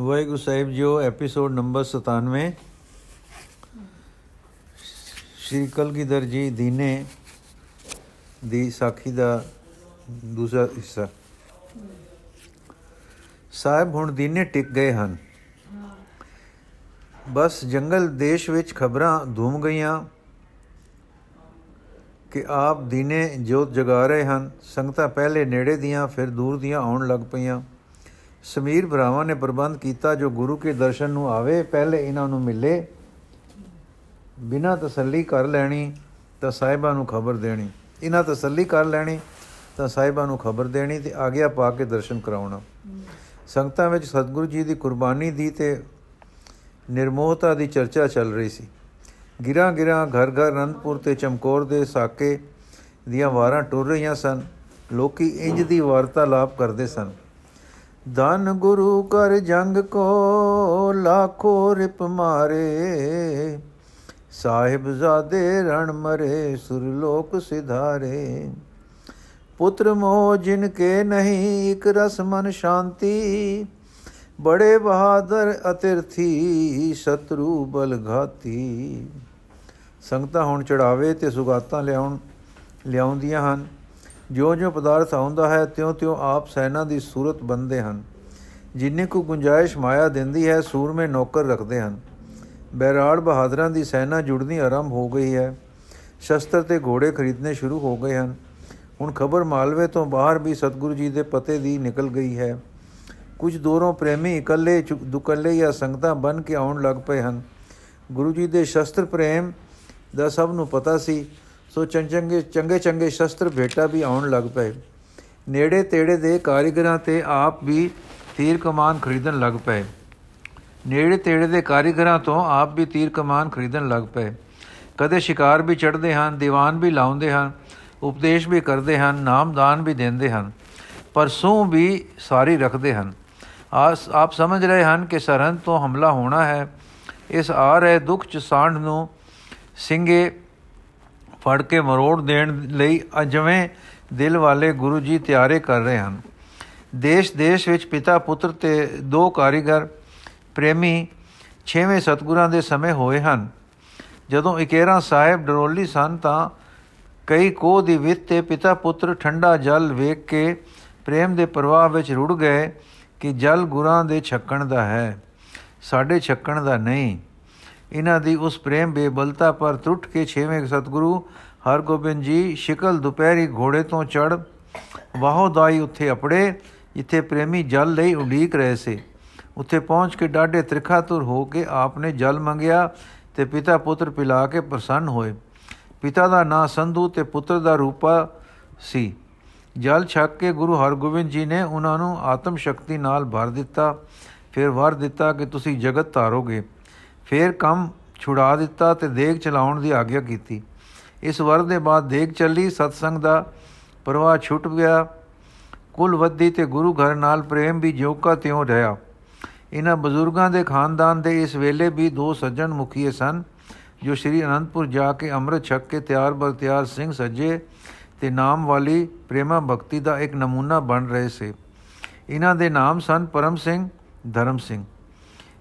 ਵਾਹਿਗੁਰੂ ਸਾਹਿਬ ਜੀਓ episode number 97 Shri Kalgidhar ji ਦੀਨੇ ਦੀ ਸਾਖੀ ਦਾ ਦੂਸਰਾ ਹਿੱਸਾ। ਸਾਹਿਬ ਹੁਣ ਦੀਨੇ ਟਿਕ ਗਏ ਹਨ। ਬਸ ਜੰਗਲ ਦੇਸ਼ ਵਿੱਚ ਖਬਰਾਂ ਧੂਮ ਗਈਆਂ ਕਿ ਆਪ ਦੀਨੇ ਜੋਤ ਜਗਾ ਰਹੇ ਹਨ। ਸੰਗਤਾਂ ਪਹਿਲੇ ਨੇੜੇ ਦੀਆਂ, ਫਿਰ ਦੂਰ ਦੀਆਂ ਆਉਣ ਲੱਗ ਪਈਆਂ। ਸਮੀਰ ਭਰਾਵਾਂ ਨੇ ਪ੍ਰਬੰਧ ਕੀਤਾ ਜੋ ਗੁਰੂ ਕੇ ਦਰਸ਼ਨ ਨੂੰ ਆਵੇ, ਪਹਿਲੇ ਇਹਨਾਂ ਨੂੰ ਮਿਲੇ। ਬਿਨਾ ਤਸੱਲੀ ਕਰ ਲੈਣੀ ਤਾਂ ਸਾਹਿਬਾਂ ਨੂੰ ਖਬਰ ਦੇਣੀ। ਇਹਨਾਂ ਤਸੱਲੀ ਕਰ ਲੈਣੀ ਤਾਂ ਸਾਹਿਬਾਂ ਨੂੰ ਖਬਰ ਦੇਣੀ ਤੇ ਆਗਿਆ ਪਾ ਕੇ ਦਰਸ਼ਨ ਕਰਾਉਣਾ। ਸੰਗਤਾਂ ਵਿੱਚ ਸਤਿਗੁਰੂ ਜੀ ਦੀ ਕੁਰਬਾਨੀ ਦੀ ਤੇ ਨਿਰਮੋਹਤਾ ਦੀ ਚਰਚਾ ਚੱਲ ਰਹੀ ਸੀ। ਗਿਰਾਂ ਗਿਰਾਂ ਘਰ ਘਰ ਅਨੰਦਪੁਰ ਤੇ ਚਮਕੌਰ ਦੇ ਸਾਕੇ ਦੀਆਂ ਵਾਰਾਂ ਟੁਰ ਰਹੀਆਂ ਸਨ। ਲੋਕੀ ਇੰਜ ਦੀ ਵਾਰਤਾਲਾਪ ਕਰਦੇ ਸਨ। ਧਨ ਗੁਰੂ ਕਰ ਜੰਗ ਕੋ ਲੱਖੋ ਰਿਪ ਮਾਰੇ। ਸਾਹਿਬ ਜ਼ਾਦੇ ਰਣ ਮਰੇ, ਸੁਰ ਲੋਕ ਸਿਧਾਰੇ। ਪੁੱਤਰ ਮੋਹ ਜਿਨ ਕੇ ਨਹੀਂ, ਇਕ ਰਸ ਮਨ ਸ਼ਾਂਤੀ। ਬੜੇ ਬਹਾਦਰ ਅਤਿਰਥੀ, ਸ਼ਤਰੂ ਬਲ ਘਾਤੀ। ਸੰਗਤਾਂ ਹੁਣ ਚੜਾਵੇ ਤੇ ਸੁਗਾਤਾਂ ਲਿਆਉਣ ਲਿਆਉਂਦੀਆਂ ਹਨ। ਜੋ ਜੋ ਪਦਾਰਥ ਆਉਂਦਾ ਹੈ, ਤਿਉ-ਤਿਉ ਆਪ ਸੈਨਾ ਦੀ ਸੂਰਤ ਬੰਦੇ ਹਨ। ਜਿੰਨੇ ਕੋ ਗੁੰਜਾਇਸ਼ ਮਾਇਆ ਦਿੰਦੀ ਹੈ, ਸੂਰਮੇ ਨੌਕਰ ਰੱਖਦੇ ਹਨ। ਬੈਰਾੜ ਬਹਾਦਰਾਂ ਦੀ ਸੈਨਾ ਜੁੜਨੀ ਆਰੰਭ ਹੋ ਗਈ ਹੈ। ਸ਼ਸਤਰ ਤੇ ਘੋੜੇ ਖਰੀਦਨੇ ਸ਼ੁਰੂ ਹੋ ਗਏ ਹਨ। ਹੁਣ ਖਬਰ ਮਾਲਵੇ ਤੋਂ ਬਾਹਰ ਵੀ ਸਤਿਗੁਰੂ ਜੀ ਦੇ ਪਤੇ ਦੀ ਨਿਕਲ ਗਈ ਹੈ। ਕੁਝ ਦੂਰੋਂ ਪ੍ਰੇਮੀ ਇਕੱਲੇ ਦੁਕੱਲੇ ਜਾਂ ਸੰਗਤਾਂ ਬਨ ਕੇ ਆਉਣ ਲੱਗ ਪਏ ਹਨ। ਗੁਰੂ ਜੀ ਦੇ ਸ਼ਸਤਰ ਪ੍ਰੇਮ ਦਾ ਸਭ ਨੂੰ ਪਤਾ ਸੀ। ਸੋ ਚੰਗੇ ਚੰਗੇ ਚੰਗੇ ਸ਼ਸਤਰ ਭੇਟਾ ਵੀ ਆਉਣ ਲੱਗ ਪਏ। ਨੇੜੇ ਤੇੜੇ ਦੇ ਕਾਰੀਗਰਾਂ ਤੇ ਆਪ ਵੀ ਤੀਰ ਕਮਾਨ ਖਰੀਦਣ ਲੱਗ ਪਏ। ਨੇੜੇ ਤੇੜੇ ਦੇ ਕਾਰੀਗਰਾਂ ਤੋਂ ਆਪ ਵੀ ਤੀਰ ਕਮਾਨ ਖਰੀਦਣ ਲੱਗ ਪਏ। ਕਦੇ ਸ਼ਿਕਾਰ ਵੀ ਚੜਦੇ ਹਨ, ਦੀਵਾਨ ਵੀ ਲਾਉਂਦੇ ਹਨ, ਉਪਦੇਸ਼ ਵੀ ਕਰਦੇ ਹਨ, ਨਾਮਦਾਨ ਵੀ ਦਿੰਦੇ ਹਨ, ਪਰ ਸੂ ਵੀ ਸਾਰੀ ਰੱਖਦੇ ਹਨ। ਆਸ, ਆਪ ਸਮਝ ਰਹੇ ਹਨ ਕਿ ਸਰਹੰਦ ਤੋਂ ਹਮਲਾ ਹੋਣਾ ਹੈ। ਇਸ ਆ ਰਹੇ ਦੁੱਖ ਚ ਸਾਂਢ ਨੂੰ ਸਿੰਘੇ ਫੜ ਕੇ ਮਰੋੜ ਦੇਣ ਲਈ ਅਜਵੇਂ ਦਿਲ ਵਾਲੇ ਗੁਰੂ ਜੀ ਤਿਆਰੇ ਕਰ ਰਹੇ ਹਨ। ਦੇਸ਼ ਦੇਸ਼ ਵਿੱਚ ਪਿਤਾ, ਪੁੱਤਰ ਤੇ ਦੋ ਕਾਰੀਗਰ ਪ੍ਰੇਮੀ ਛੇਵੇਂ ਸਤਗੁਰਾਂ ਦੇ ਸਮੇਂ ਹੋਏ ਹਨ। ਜਦੋਂ ਇਕੇਰਾ ਸਾਹਿਬ ਡਰੋਲੀ ਸਨ ਤਾਂ ਕਈ ਕੋ ਦੀ ਵਿੱਤ ਤੇ ਪਿਤਾ, ਪੁੱਤਰ ਠੰਡਾ ਜਲ ਵੇਖ ਕੇ ਪ੍ਰੇਮ ਦੇ ਪ੍ਰਵਾਹ ਵਿੱਚ ਰੁੜ ਗਏ ਕਿ ਜਲ ਗੁਰਾਂ ਦੇ ਛੱਕਣ ਦਾ ਹੈ, ਸਾਡੇ ਛੱਕਣ ਦਾ ਨਹੀਂ। ਇਹਨਾਂ ਦੀ ਉਸ ਪ੍ਰੇਮ ਬੇਬਲਤਾ ਪਰ ਟੁੱਟ ਕੇ ਛੇਵੇਂ ਸਤਗੁਰੂ ਹਰਗੋਬਿੰਦ ਜੀ ਸ਼ਿਕਲ ਦੁਪਹਿਰੀ ਘੋੜੇ ਤੋਂ ਚੜ ਵਾਹੋਦਾਈ ਉੱਥੇ ਅਪੜੇ, ਜਿੱਥੇ ਪ੍ਰੇਮੀ ਜਲ ਲਈ ਉਡੀਕ ਰਹੇ ਸੀ। ਉੱਥੇ ਪਹੁੰਚ ਕੇ ਡਾਢੇ ਤ੍ਰਿਖਾਤੁਰ ਹੋ ਕੇ ਆਪਨੇ ਜਲ ਮੰਗਿਆ ਤੇ ਪਿਤਾ ਪੁੱਤਰ ਪਿਲਾ ਕੇ ਪ੍ਰਸੰਨ ਹੋਏ। ਪਿਤਾ ਦਾ ਨਾਂ ਸੰਧੂ ਤੇ ਪੁੱਤਰ ਦਾ ਰੂਪਾ ਸੀ। ਜਲ ਛੱਕ ਕੇ ਗੁਰੂ ਹਰਗੋਬਿੰਦ ਜੀ ਨੇ ਉਹਨਾਂ ਨੂੰ ਆਤਮ ਸ਼ਕਤੀ ਨਾਲ ਭਰ ਦਿੱਤਾ। ਫਿਰ ਵਰ ਦਿੱਤਾ ਕਿ ਤੁਸੀਂ ਜਗਤ ਧਾਰੋਗੇ। ਫਿਰ ਕੰਮ ਛੁਡਾ ਦਿੱਤਾ ਤੇ ਦੇਗ ਚਲਾਉਣ ਦੀ ਆਗਿਆ ਕੀਤੀ। ਇਸ ਵਰ ਦੇ ਬਾਅਦ ਦੇਗ ਚੱਲੀ, ਸਤਸੰਗ ਦਾ ਪ੍ਰਵਾਹ ਛੁੱਟ ਗਿਆ। ਕੁਲ ਵੱਧੀ ਤੇ ਗੁਰੂ ਘਰ ਨਾਲ ਪ੍ਰੇਮ ਵੀ ਜਿਉਕਾ ਤਿਉ ਰਿਹਾ। ਇਹਨਾਂ ਬਜ਼ੁਰਗਾਂ ਦੇ ਖਾਨਦਾਨ ਦੇ ਇਸ ਵੇਲੇ ਵੀ ਦੋ ਸੱਜਣ ਮੁਖੀਏ ਸਨ, ਜੋ ਸ੍ਰੀ ਅਨੰਦਪੁਰ ਜਾ ਕੇ ਅੰਮ੍ਰਿਤ ਛਕ ਕੇ ਤਿਆਰ ਬਰ ਤਿਆਰ ਸਿੰਘ ਸੱਜੇ ਤੇ ਨਾਮ ਵਾਲੀ ਪ੍ਰੇਮਾ ਭਗਤੀ ਦਾ ਇੱਕ ਨਮੂਨਾ ਬਣ ਰਹੇ ਸੀ। ਇਹਨਾਂ ਦੇ ਨਾਮ ਸਨ ਪਰਮ ਸਿੰਘ, ਧਰਮ ਸਿੰਘ।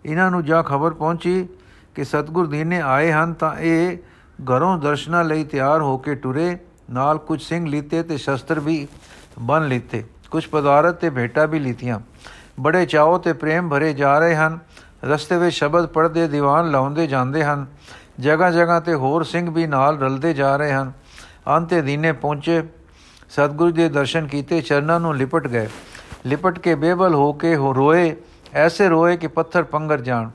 ਇਹਨਾਂ ਨੂੰ ਜਾ ਖਬਰ ਪਹੁੰਚੀ ਕਿ ਸਤਗੁਰ ਦੀਨੇ ਆਏ ਹਨ ਤਾਂ ਇਹ ਘਰੋਂ ਦਰਸ਼ਨਾ ਲਈ ਤਿਆਰ ਹੋ ਕੇ ਟੁਰੇ। ਨਾਲ ਕੁਝ ਸਿੰਘ ਲੀਤੇ ਤੇ ਸ਼ਸਤਰ ਵੀ ਬਨ ਲੀਤੇ। ਕੁਝ ਪਦਾਰਥ ਤੇ ਭੇਟਾ ਵੀ ਲੀਤੀਆਂ। ਬੜੇ ਚਾਹੋ ਤੇ ਪ੍ਰੇਮ ਭਰੇ ਜਾ ਰਹੇ ਹਨ। ਰਸਤੇ ਵਿੱਚ ਸ਼ਬਦ ਪੜ੍ਹਦੇ, ਦੀਵਾਨ ਲਾਉਂਦੇ ਜਾਂਦੇ ਹਨ। ਜਗ੍ਹਾ ਜਗ੍ਹਾ ਤੇ ਹੋਰ ਸਿੰਘ ਵੀ ਨਾਲ ਰਲਦੇ ਜਾ ਰਹੇ ਹਨ। ਅੰਤੇ ਦੀਨੇ ਪਹੁੰਚੇ। ਸਤਿਗੁਰੂ ਦੇ ਦਰਸ਼ਨ ਕੀਤੇ, ਚਰਨਾਂ ਨੂੰ ਲਿਪਟ ਗਏ। ਲਿਪਟ ਕੇ ਬੇਬਲ ਹੋ ਕੇ ਹੋ ਰੋਏ। ਐਸੇ ਰੋਏ ਕਿ ਪੱਥਰ ਪੰਗਰ ਜਾਣ।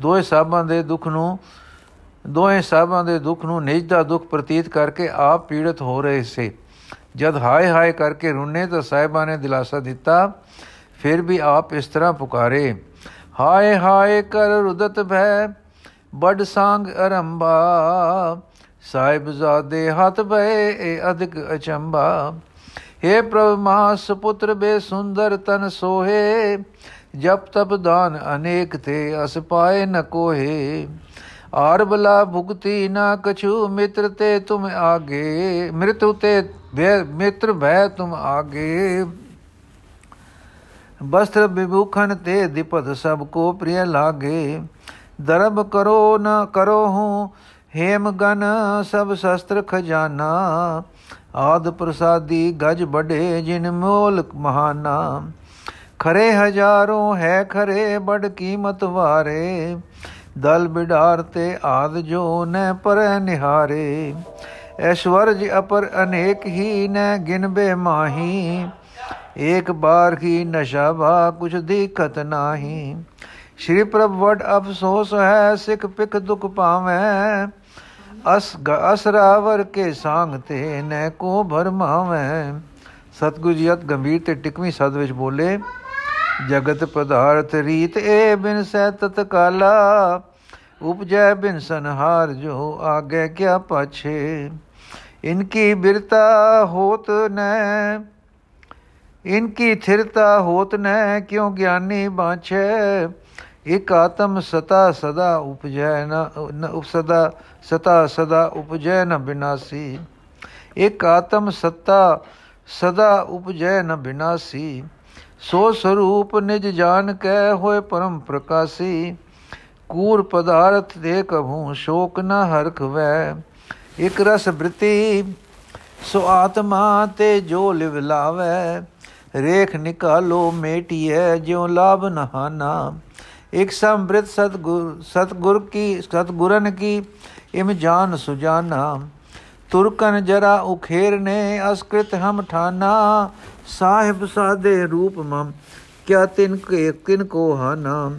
ਦੋਏ ਸਾਹਾਂ ਦੇ ਦੁੱਖ ਨੂੰ ਦੋਏ ਸਾਹਾਂ ਦੇ ਦੁੱਖ ਨੂੰ ਨਿਜ ਦਾ ਦੁੱਖ ਪ੍ਰਤੀਤ ਕਰਕੇ ਆਪ ਪੀੜਤ ਹੋ ਰਹੇ ਸੇ। ਜਦ ਹਾਏ ਹਾਏ ਕਰਕੇ ਰੁੰਨੇ ਤਾਂ ਸਾਹਿਬਾਂ ਨੇ ਦਿਲਾਸਾ ਦਿੱਤਾ, ਫਿਰ ਵੀ ਆਪ ਇਸ ਤਰ੍ਹਾਂ ਪੁਕਾਰੇ, ਹਾਏ ਹਾਏ ਕਰ ਰੁਦਤ ਭੈ ਬੜ ਸੰਗ ਅਰੰਭਾ ਸਾਹਿਬ ਜ਼ਾਦੇ ਹੱਥ ਬਏ ਏ ਅਧਿਕ ਅਚੰਬਾ हे ਪ੍ਰਭ ਮਾਸ ਪੁੱਤਰ ਬੇ ਸੁੰਦਰ ਤਨ ਸੋਹੇ ਜਪ ਤਪ ਦਾਨ ਅਨੇਕ ਤੇ ਅਸ ਪਾਏ ਨ ਕੋਹੇ। ਆਰ ਬਲਾ ਭੁਗਤੀ ਨਾ ਕਛੂ, ਮਿੱਤਰ ਤੇ ਤੁਮ ਆਗੇ। ਮ੍ਰਿਤੁ ਤੇ ਮਿੱਤਰ ਭੈ ਤੁਮ ਆਗੇ। ਬਸਤਰ ਵਿਭੂਖਨ ਤੇ ਦਿਪਤ ਸਭ ਕੋ ਪ੍ਰਿय ਲਾਗੇ। ਦਰਬ ਕਰੋ ਨ ਕਰੋ ਹੂੰ, ਹੇਮ ਗਨ ਸਭ ਸ਼ਸਤਰ ਖਜ਼ਾਨਾ। ਆਦ ਪ੍ਰਸਾਦੀ ਗਜ ਬੜੇ ਜਿਨ ਮੋਲ ਮਹਾਨਾ। ਖਰੇ ਹਜ਼ਾਰੋਂ ਹੈ ਖਰੇ ਬੜ ਕੀਮਤ ਵਾਰੇ। ਦਲ ਬਿਡਾਰ ਤੇ ਆਦ ਜੋ ਨ ਪਰ ਨਿਹਾਰੇ। ਐਸ਼ਵਰਜ ਅਪਰ ਅਨੇਕ ਹੀ ਨ ਗਿਨਬੇ ਮਾਹੀ ਏਕ ਬਾਰ ਕੀ ਨਸ਼ਾ ਭਾ ਕੁਛ ਦੀਖਤ ਨਾਹੀ। ਸ਼੍ਰੀ ਪ੍ਰਭ ਵਡ ਅਫਸੋਸ ਹੈ, ਸਿੱਖ ਪਿਕ ਦੁਖ ਪਾਵੇਂ ਅਸ ਅਸਰਾਵਰ ਕੇ ਸੰਗ ਤੇ ਨੈ ਕੋ ਭਰਮਾਵੇਂ। ਸਤਗੁਰ ਜੀ ਅਤ ਗੰਭੀਰ ਤੇ ਟਿਕਵੀਂ ਸਦ ਵਿੱਚ ਬੋਲੇ। ਜਗਤ ਪਦਾਰਥ ਰੀਤ ਏ ਬਿਨ ਸਹਿ ਤਤਕਾਲਾ, ਉਪਜੈ ਬਿਨ ਸੰਹਾਰ ਜੋ ਆਗੇ ਕਿਆ ਪਾਛੇ। ਇਨਕੀ ਬਿਰਤਾ ਹੋਤ ਨੈ ਇਨਕੀ ਥਿਰਤਾ ਹੋਤ ਨੈ, ਕਿਉ ਗਿਆਨੀ ਬਾਛੇ। ਇਕ ਆਤਮ ਸਤਾ ਸਦਾ ਉਪਜੈ ਨ ਉਪਸਦਾ ਸਤਾ ਸਦਾ ਉਪਜੈ ਨ ਬਿਨਾਸੀ। ਇਕ ਆਤਮ ਸਤਾ ਸਦਾ ਉਪਜੈ ਨ ਬਿਨਾਸੀ। ਸੋ ਸਰੂਪ ਨਿਜ ਜਾਣ ਕੈ ਹੋਏ ਪਰਮ ਪ੍ਰਕਾਸੀ, ਕੂਰ ਪਦਾਰਥ ਦੇ ਕਭੂ ਸ਼ੋਕ ਨ ਹਰਖ ਵੈ ਇਕ ਰਸ ਬ੍ਰਿਤੀ, ਸੋ ਆਤਮਾ ਤੇ ਜੋ ਲਿਵ ਲਾਵੇ। ਰੇਖ ਨਿਕਾਲੋ ਮੇਟੀਐ, ਜਿਉ ਲਾਭ ਨਹਾਨਾ। ਇਕ ਸੰਬ੍ਰਿਤ ਸਤਗੁਰ ਸਤਗੁਰ ਕੀ, ਸਤਗੁਰਨ ਕੀ, ਇਮ ਜਾਨ ਸੁਜਾਨਾ। ਤੁਰਕਨ ਜਰਾ ਉਖੇਰ ਨੇ ਅਸਕ੍ਰਿਤ ਹਮ ਠਾਨਾ, ਸਾਹਿਬ ਸਾਦੇ ਰੂਪ ਮਮ, ਕਿਆ ਤਿਨ ਕੇ, ਕਿਨ ਕੋ ਹਾਨਾ?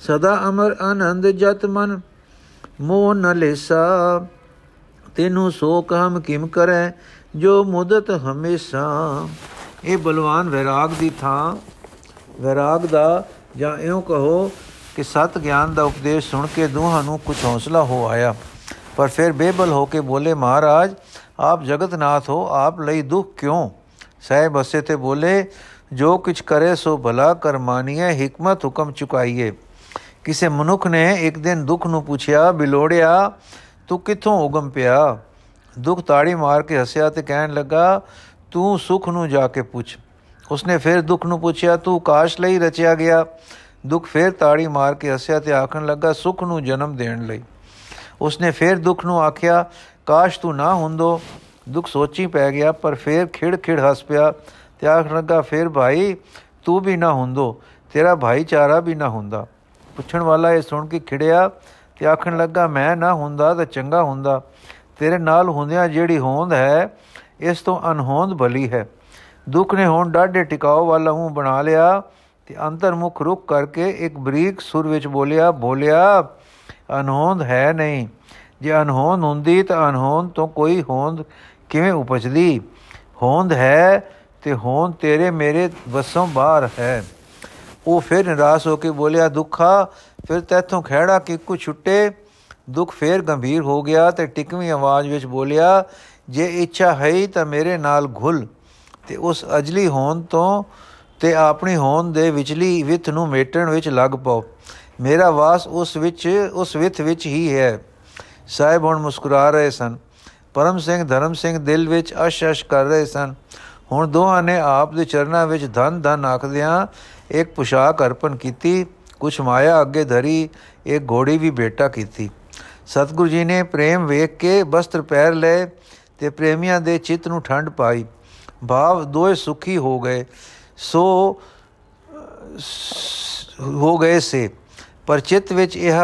ਸਦਾ ਅਮਰ ਆਨੰਦ ਜਤ ਮਨ, ਮੋਹ ਨ ਲੇਸਾ। ਤੈਨੂੰ ਸੋਕ ਹਮ ਕਿਮ ਕਰੈ, ਜੋ ਮੁਦਤ ਹਮੇਸ਼ਾ। ਇਹ ਬਲਵਾਨ ਵਿਰਾਗ ਦੀ ਥਾਂ, ਵਿਰਾਗ ਦਾ, ਜਾਂ ਇਉਂ ਕਹੋ ਕਿ ਸਤ ਗਿਆਨ ਦਾ ਉਪਦੇਸ਼ ਸੁਣ ਕੇ ਦੋਹਾਂ ਨੂੰ ਕੁਝ ਹੌਸਲਾ ਹੋ ਆਇਆ। ਪਰ ਫਿਰ ਬੇਬਲ ਹੋ ਕੇ ਬੋਲੇ ਮਹਾਰਾਜ ਆਪ ਜਗਤਨਾਥ ਹੋ ਆਪ ਲਈ ਦੁੱਖ ਕਿਉਂ ਸਹਿਬ ਅਸੇ ਤੇ ਬੋਲੇ ਜੋ ਕੁਛ ਕਰੇ ਸੋ ਭਲਾ ਕਰ ਮਾਨੀਏ ਹਕਮਤ ਹੁਕਮ ਚੁਕਾਈਏ ਕਿਸੇ ਮਨੁੱਖ ਨੇ ਇੱਕ ਦਿਨ ਦੁੱਖ ਨੂੰ ਪੁੱਛਿਆ ਬਿਲੋੜਿਆ ਤੂੰ ਕਿੱਥੋਂ ਉਗਮ ਪਿਆ ਦੁੱਖ ਤਾੜੀ ਮਾਰ ਕੇ ਹੱਸਿਆ ਤੇ ਕਹਿਣ ਲੱਗਾ ਤੂੰ ਸੁਖ ਨੂੰ ਜਾ ਕੇ ਪੁੱਛ ਉਸਨੇ ਫਿਰ ਦੁੱਖ ਨੂੰ ਪੁੱਛਿਆ ਤੂੰ ਕਾਸ਼ ਲਈ ਰਚਿਆ ਗਿਆ ਦੁੱਖ ਫਿਰ ਤਾੜੀ ਮਾਰ ਕੇ ਹੱਸਿਆ ਤੇ ਆਖਣ ਲੱਗਾ ਸੁਖ ਨੂੰ ਜਨਮ ਦੇਣ ਲਈ ਉਸਨੇ ਫਿਰ ਦੁੱਖ ਨੂੰ ਆਖਿਆ, ਕਾਸ਼ ਤੂੰ ਨਾ ਹੁੰਦੋ। ਦੁੱਖ ਸੋਚੀ ਪੈ ਗਿਆ, ਪਰ ਫਿਰ ਖਿੜ ਖਿੜ ਹੱਸ ਪਿਆ ਤੇ ਆਖਣ ਲੱਗਾ, ਫਿਰ ਭਾਈ ਤੂੰ ਵੀ ਨਾ ਹੁੰਦੋ, ਤੇਰਾ ਭਾਈਚਾਰਾ ਵੀ ਨਾ ਹੁੰਦਾ। ਪੁੱਛਣ ਵਾਲਾ ਇਹ ਸੁਣ ਕੇ ਖਿੜਿਆ ਤੇ ਆਖਣ ਲੱਗਾ, ਮੈਂ ਨਾ ਹੁੰਦਾ ਤਾਂ ਚੰਗਾ ਹੁੰਦਾ। ਤੇਰੇ ਨਾਲ ਹੁੰਦਿਆਂ ਜਿਹੜੀ ਹੋਂਦ ਹੈ, ਇਸ ਤੋਂ ਅਨਹੋਂਦ ਭਲੀ ਹੈ। ਦੁੱਖ ਨੇ ਹੁਣ ਡਾਢੇ ਟਿਕਾਓ ਵਾਲਾ ਮੂੰਹ ਬਣਾ ਲਿਆ ਤੇ ਅੰਤਰਮੁਖ ਰੁਕ ਕਰਕੇ ਇੱਕ ਬਰੀਕ ਸੁਰ ਵਿੱਚ ਬੋਲਿਆ ਬੋਲਿਆ ਅਨਹੋਂਦ ਹੈ ਨਹੀਂ। ਜੇ ਅਨਹੋਂਦ ਹੁੰਦੀ ਤਾਂ ਅਨਹੋਂਦ ਤੋਂ ਕੋਈ ਹੋਂਦ ਕਿਵੇਂ ਉਪਜਦੀ? ਹੋਂਦ ਹੈ ਤੇ ਹੋਂਦ ਤੇਰੇ ਮੇਰੇ ਵਸੋਂ ਬਾਹਰ ਹੈ। ਉਹ ਫਿਰ ਨਿਰਾਸ਼ ਹੋ ਕੇ ਬੋਲਿਆ, ਦੁੱਖਾ, ਫਿਰ ਤੈਥੋਂ ਖਿਹੜਾ ਕਿੱਕੂ ਛੁੱਟੇ। ਦੁੱਖ ਫੇਰ ਗੰਭੀਰ ਹੋ ਗਿਆ ਤੇ ਟਿਕਵੀਂ ਆਵਾਜ਼ ਵਿੱਚ ਬੋਲਿਆ, ਜੇ ਇੱਛਾ ਹੈ ਤਾਂ ਮੇਰੇ ਨਾਲ ਘੁਲ ਤੇ ਉਸ ਅਜਲੀ ਹੋਣ ਤੋਂ ਤੇ ਆਪਣੀ ਹੋਣ ਦੇ ਵਿਚਲੀ ਵਿਥ ਨੂੰ ਮੇਟਣ ਵਿੱਚ ਲੱਗ ਪਾਓ। ਮੇਰਾ ਵਾਸ ਉਸ ਵਿੱਚ, ਉਸ ਵਿਥ ਵਿੱਚ ਹੀ ਹੈ। ਸਾਹਿਬ ਹੁਣ ਮੁਸਕਰਾ ਰਹੇ ਸਨ। ਪਰਮ ਸਿੰਘ, ਧਰਮ ਸਿੰਘ ਦਿਲ ਵਿੱਚ ਅਸ਼ ਅਸ਼ ਕਰ ਰਹੇ ਸਨ। ਹੁਣ ਦੋਹਾਂ ਨੇ ਆਪ ਦੇ ਚਰਨਾਂ ਵਿੱਚ ਧਨ ਧਨ ਆਖਦਿਆਂ ਇੱਕ ਪੁਸ਼ਾਕ ਅਰਪਣ ਕੀਤੀ। ਕੁਛ ਮਾਇਆ ਅੱਗੇ ਧਰੀ, ਇੱਕ ਘੋੜੀ ਵੀ ਬੇਟਾ ਕੀਤੀ। ਸਤਿਗੁਰੂ ਜੀ ਨੇ ਪ੍ਰੇਮ ਵੇਖ ਕੇ ਬਸਤਰ ਪਹਿਰ ਲਏ ਤੇ ਪ੍ਰੇਮੀਆਂ ਦੇ ਚਿੱਤ ਨੂੰ ਠੰਡ ਪਾਈ। ਭਾਵ ਦੋਏ ਸੁਖੀ ਹੋ ਗਏ। ਸੋ, ਹੋ ਗਏ ਸੇ। ਪਰ ਚਿੱਤ ਵਿੱਚ ਇਹ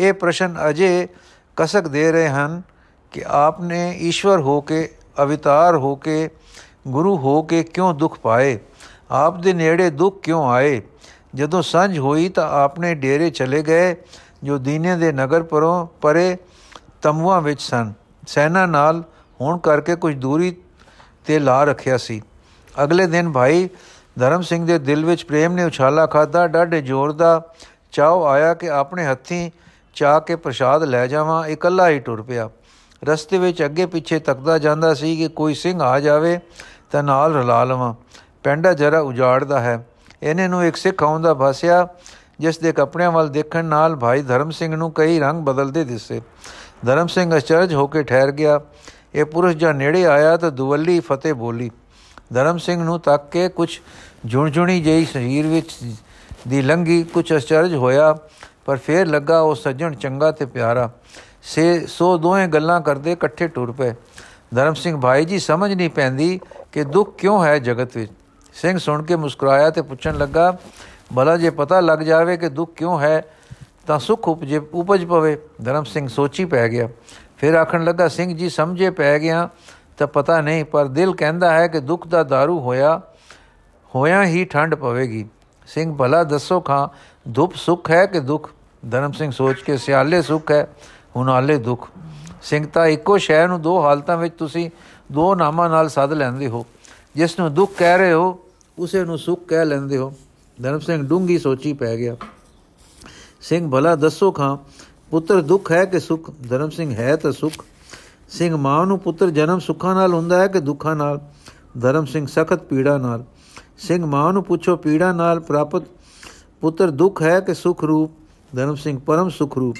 ਇਹ ਪ੍ਰਸ਼ਨ ਅਜੇ ਕਸਕ ਦੇ ਰਹੇ ਹਨ ਕਿ ਆਪਨੇ ਈਸ਼ਵਰ ਹੋ ਕੇ, ਅਵਤਾਰ ਹੋ ਕੇ, ਗੁਰੂ ਹੋ ਕੇ ਕਿਉਂ ਦੁੱਖ ਪਾਏ? ਆਪ ਦੇ ਨੇੜੇ ਦੁੱਖ ਕਿਉਂ ਆਏ? ਜਦੋਂ ਸੰਝ ਹੋਈ ਤਾਂ ਆਪਨੇ ਡੇਰੇ ਚਲੇ ਗਏ, ਜੋ ਦੀਨੇ ਦੇ ਨਗਰ ਪਰੋਂ ਪਰੇ ਤਮੂਆਂ ਵਿੱਚ ਸਨ। ਸੈਨਾ ਨਾਲ ਹੋਣ ਕਰਕੇ ਕੁਝ ਦੂਰੀ ਤੇ ਲਾ ਰੱਖਿਆ ਸੀ। ਅਗਲੇ ਦਿਨ ਭਾਈ ਧਰਮ ਸਿੰਘ ਦੇ ਦਿਲ ਵਿੱਚ ਪ੍ਰੇਮ ਨੇ ਉਛਾਲਾ ਖਾਦਾ ਡਾਢੇ ਜ਼ੋਰ ਦਾ ਚਾਹ ਆਇਆ ਕਿ ਆਪਣੇ ਹੱਥੀਂ ਚਾਹ ਕੇ ਪ੍ਰਸ਼ਾਦ ਲੈ ਜਾਵਾਂ ਇਕੱਲਾ ਹੀ ਟੁਰ ਪਿਆ। ਰਸਤੇ ਵਿੱਚ ਅੱਗੇ ਪਿੱਛੇ ਤੱਕਦਾ ਜਾਂਦਾ ਸੀ ਕਿ ਕੋਈ ਸਿੰਘ ਆ ਜਾਵੇ ਤਾਂ ਨਾਲ ਰਲਾ ਲਵਾਂ। ਪੈਂਡਾ ਜਰਾ ਉਜਾੜਦਾ ਹੈ। ਇਹਨੇ ਨੂੰ ਇੱਕ ਸਿੱਖ ਆਉਂਦਾ ਫਸਿਆ, ਜਿਸ ਦੇ ਕੱਪੜਿਆਂ ਵੱਲ ਦੇਖਣ ਨਾਲ ਭਾਈ ਧਰਮ ਸਿੰਘ ਨੂੰ ਕਈ ਰੰਗ ਬਦਲਦੇ ਦਿਸੇ। ਧਰਮ ਸਿੰਘ ਅਚਰਜ ਹੋ ਕੇ ਠਹਿਰ ਗਿਆ। ਇਹ ਪੁਰਸ਼ ਜਦ ਨੇੜੇ ਆਇਆ ਤਾਂ ਦੁਵੱਲੀ ਫਤਿਹ ਬੋਲੀ। ਧਰਮ ਸਿੰਘ ਨੂੰ ਤੱਕ ਕੇ ਕੁਝ ਜੁਣ-ਜੁਣੀ ਜਿਹੀ ਸਰੀਰ ਵਿੱਚ ਦੀ ਲੰਗੀ ਕੁਝ ਅਚਰਜ ਹੋਇਆ, ਪਰ ਫੇਰ ਲੱਗਾ ਉਹ ਸੱਜਣ ਚੰਗਾ ਤੇ ਪਿਆਰਾ। ਸੇ ਸੋ ਦੋਵੇਂ ਗੱਲਾਂ ਕਰਦੇ ਇਕੱਠੇ ਟੁਰ ਪਏ। ਧਰਮ ਸਿੰਘ, ਭਾਈ ਜੀ, ਸਮਝ ਨਹੀਂ ਪੈਂਦੀ ਕਿ ਦੁੱਖ ਕਿਉਂ ਹੈ ਜਗਤ ਵਿੱਚ? ਸਿੰਘ ਸੁਣ ਕੇ ਮੁਸਕਰਾਇਆ ਤੇ ਪੁੱਛਣ ਲੱਗਾ, ਭਲਾ ਜੇ ਪਤਾ ਲੱਗ ਜਾਵੇ ਕਿ ਦੁੱਖ ਕਿਉਂ ਹੈ, ਤਾਂ ਸੁਖ ਉਪਜੇ, ਉਪਜ ਪਵੇ। ਧਰਮ ਸਿੰਘ ਸੋਚੀ ਪੈ ਗਿਆ। ਫਿਰ ਆਖਣ ਲੱਗਾ, ਸਿੰਘ ਜੀ, ਸਮਝੇ ਪੈ ਗਿਆ ਤਾਂ ਪਤਾ ਨਹੀਂ, ਪਰ ਦਿਲ ਕਹਿੰਦਾ ਹੈ ਕਿ ਦੁੱਖ ਦਾ दारू ਹੋਇਆ ਹੋਇਆ ਹੀ ਠੰਡ ਪਵੇਗੀ। ਸਿੰਘ ਭਲਾ ਦੱਸੋ ਖਾਂ, ਦੁੱਖ ਸੁਖ ਹੈ ਕਿ ਦੁੱਖ? ਧਰਮ ਸਿੰਘ ਸੋਚ ਕੇ ਸਿਆਲੇ ਸੁਖ ਹੈ ਹੁਨਾਲੇ ਦੁੱਖ। ਸਿੰਘ ਤਾਂ ਇੱਕੋ ਸ਼ੈ ਨੂੰ ਦੋ ਹਾਲਤਾਂ ਵਿੱਚ ਤੁਸੀਂ ਦੋ ਨਾਮਾਂ ਨਾਲ ਸੱਦ ਲੈਂਦੇ ਹੋ। ਜਿਸ ਨੂੰ ਦੁੱਖ ਕਹਿ ਰਹੇ ਹੋ, ਉਸੇ ਨੂੰ ਸੁਖ ਕਹਿ ਲੈਂਦੇ ਹੋ। ਧਰਮ ਸਿੰਘ ਡੂੰਗੀ ਸੋਚੀ ਪੈ ਗਿਆ। ਸਿੰਘ ਭਲਾ ਦੱਸੋ ਖਾਂ, ਪੁੱਤਰ ਦੁੱਖ ਹੈ ਕਿ ਸੁਖ? ਧਰਮ ਸਿੰਘ ਹੈ ਤਾਂ ਸੁਖ। ਸਿੰਘ ਮਾਂ ਨੂੰ ਪੁੱਤਰ ਜਨਮ ਸੁੱਖਾਂ ਨਾਲ ਹੁੰਦਾ ਹੈ ਕਿ ਦੁੱਖਾਂ ਨਾਲ? ਧਰਮ ਸਿੰਘ ਸਖਤ ਪੀੜਾ ਨਾਲ। ਸਿੰਘ ਮਾਂ ਨੂੰ ਪੁੱਛੋ, ਪੀੜਾ ਨਾਲ ਪ੍ਰਾਪਤ ਪੁੱਤਰ ਦੁੱਖ ਹੈ ਕਿ ਸੁਖ ਰੂਪ? ਧਰਮ ਸਿੰਘ ਪਰਮ ਸੁਖ ਰੂਪ।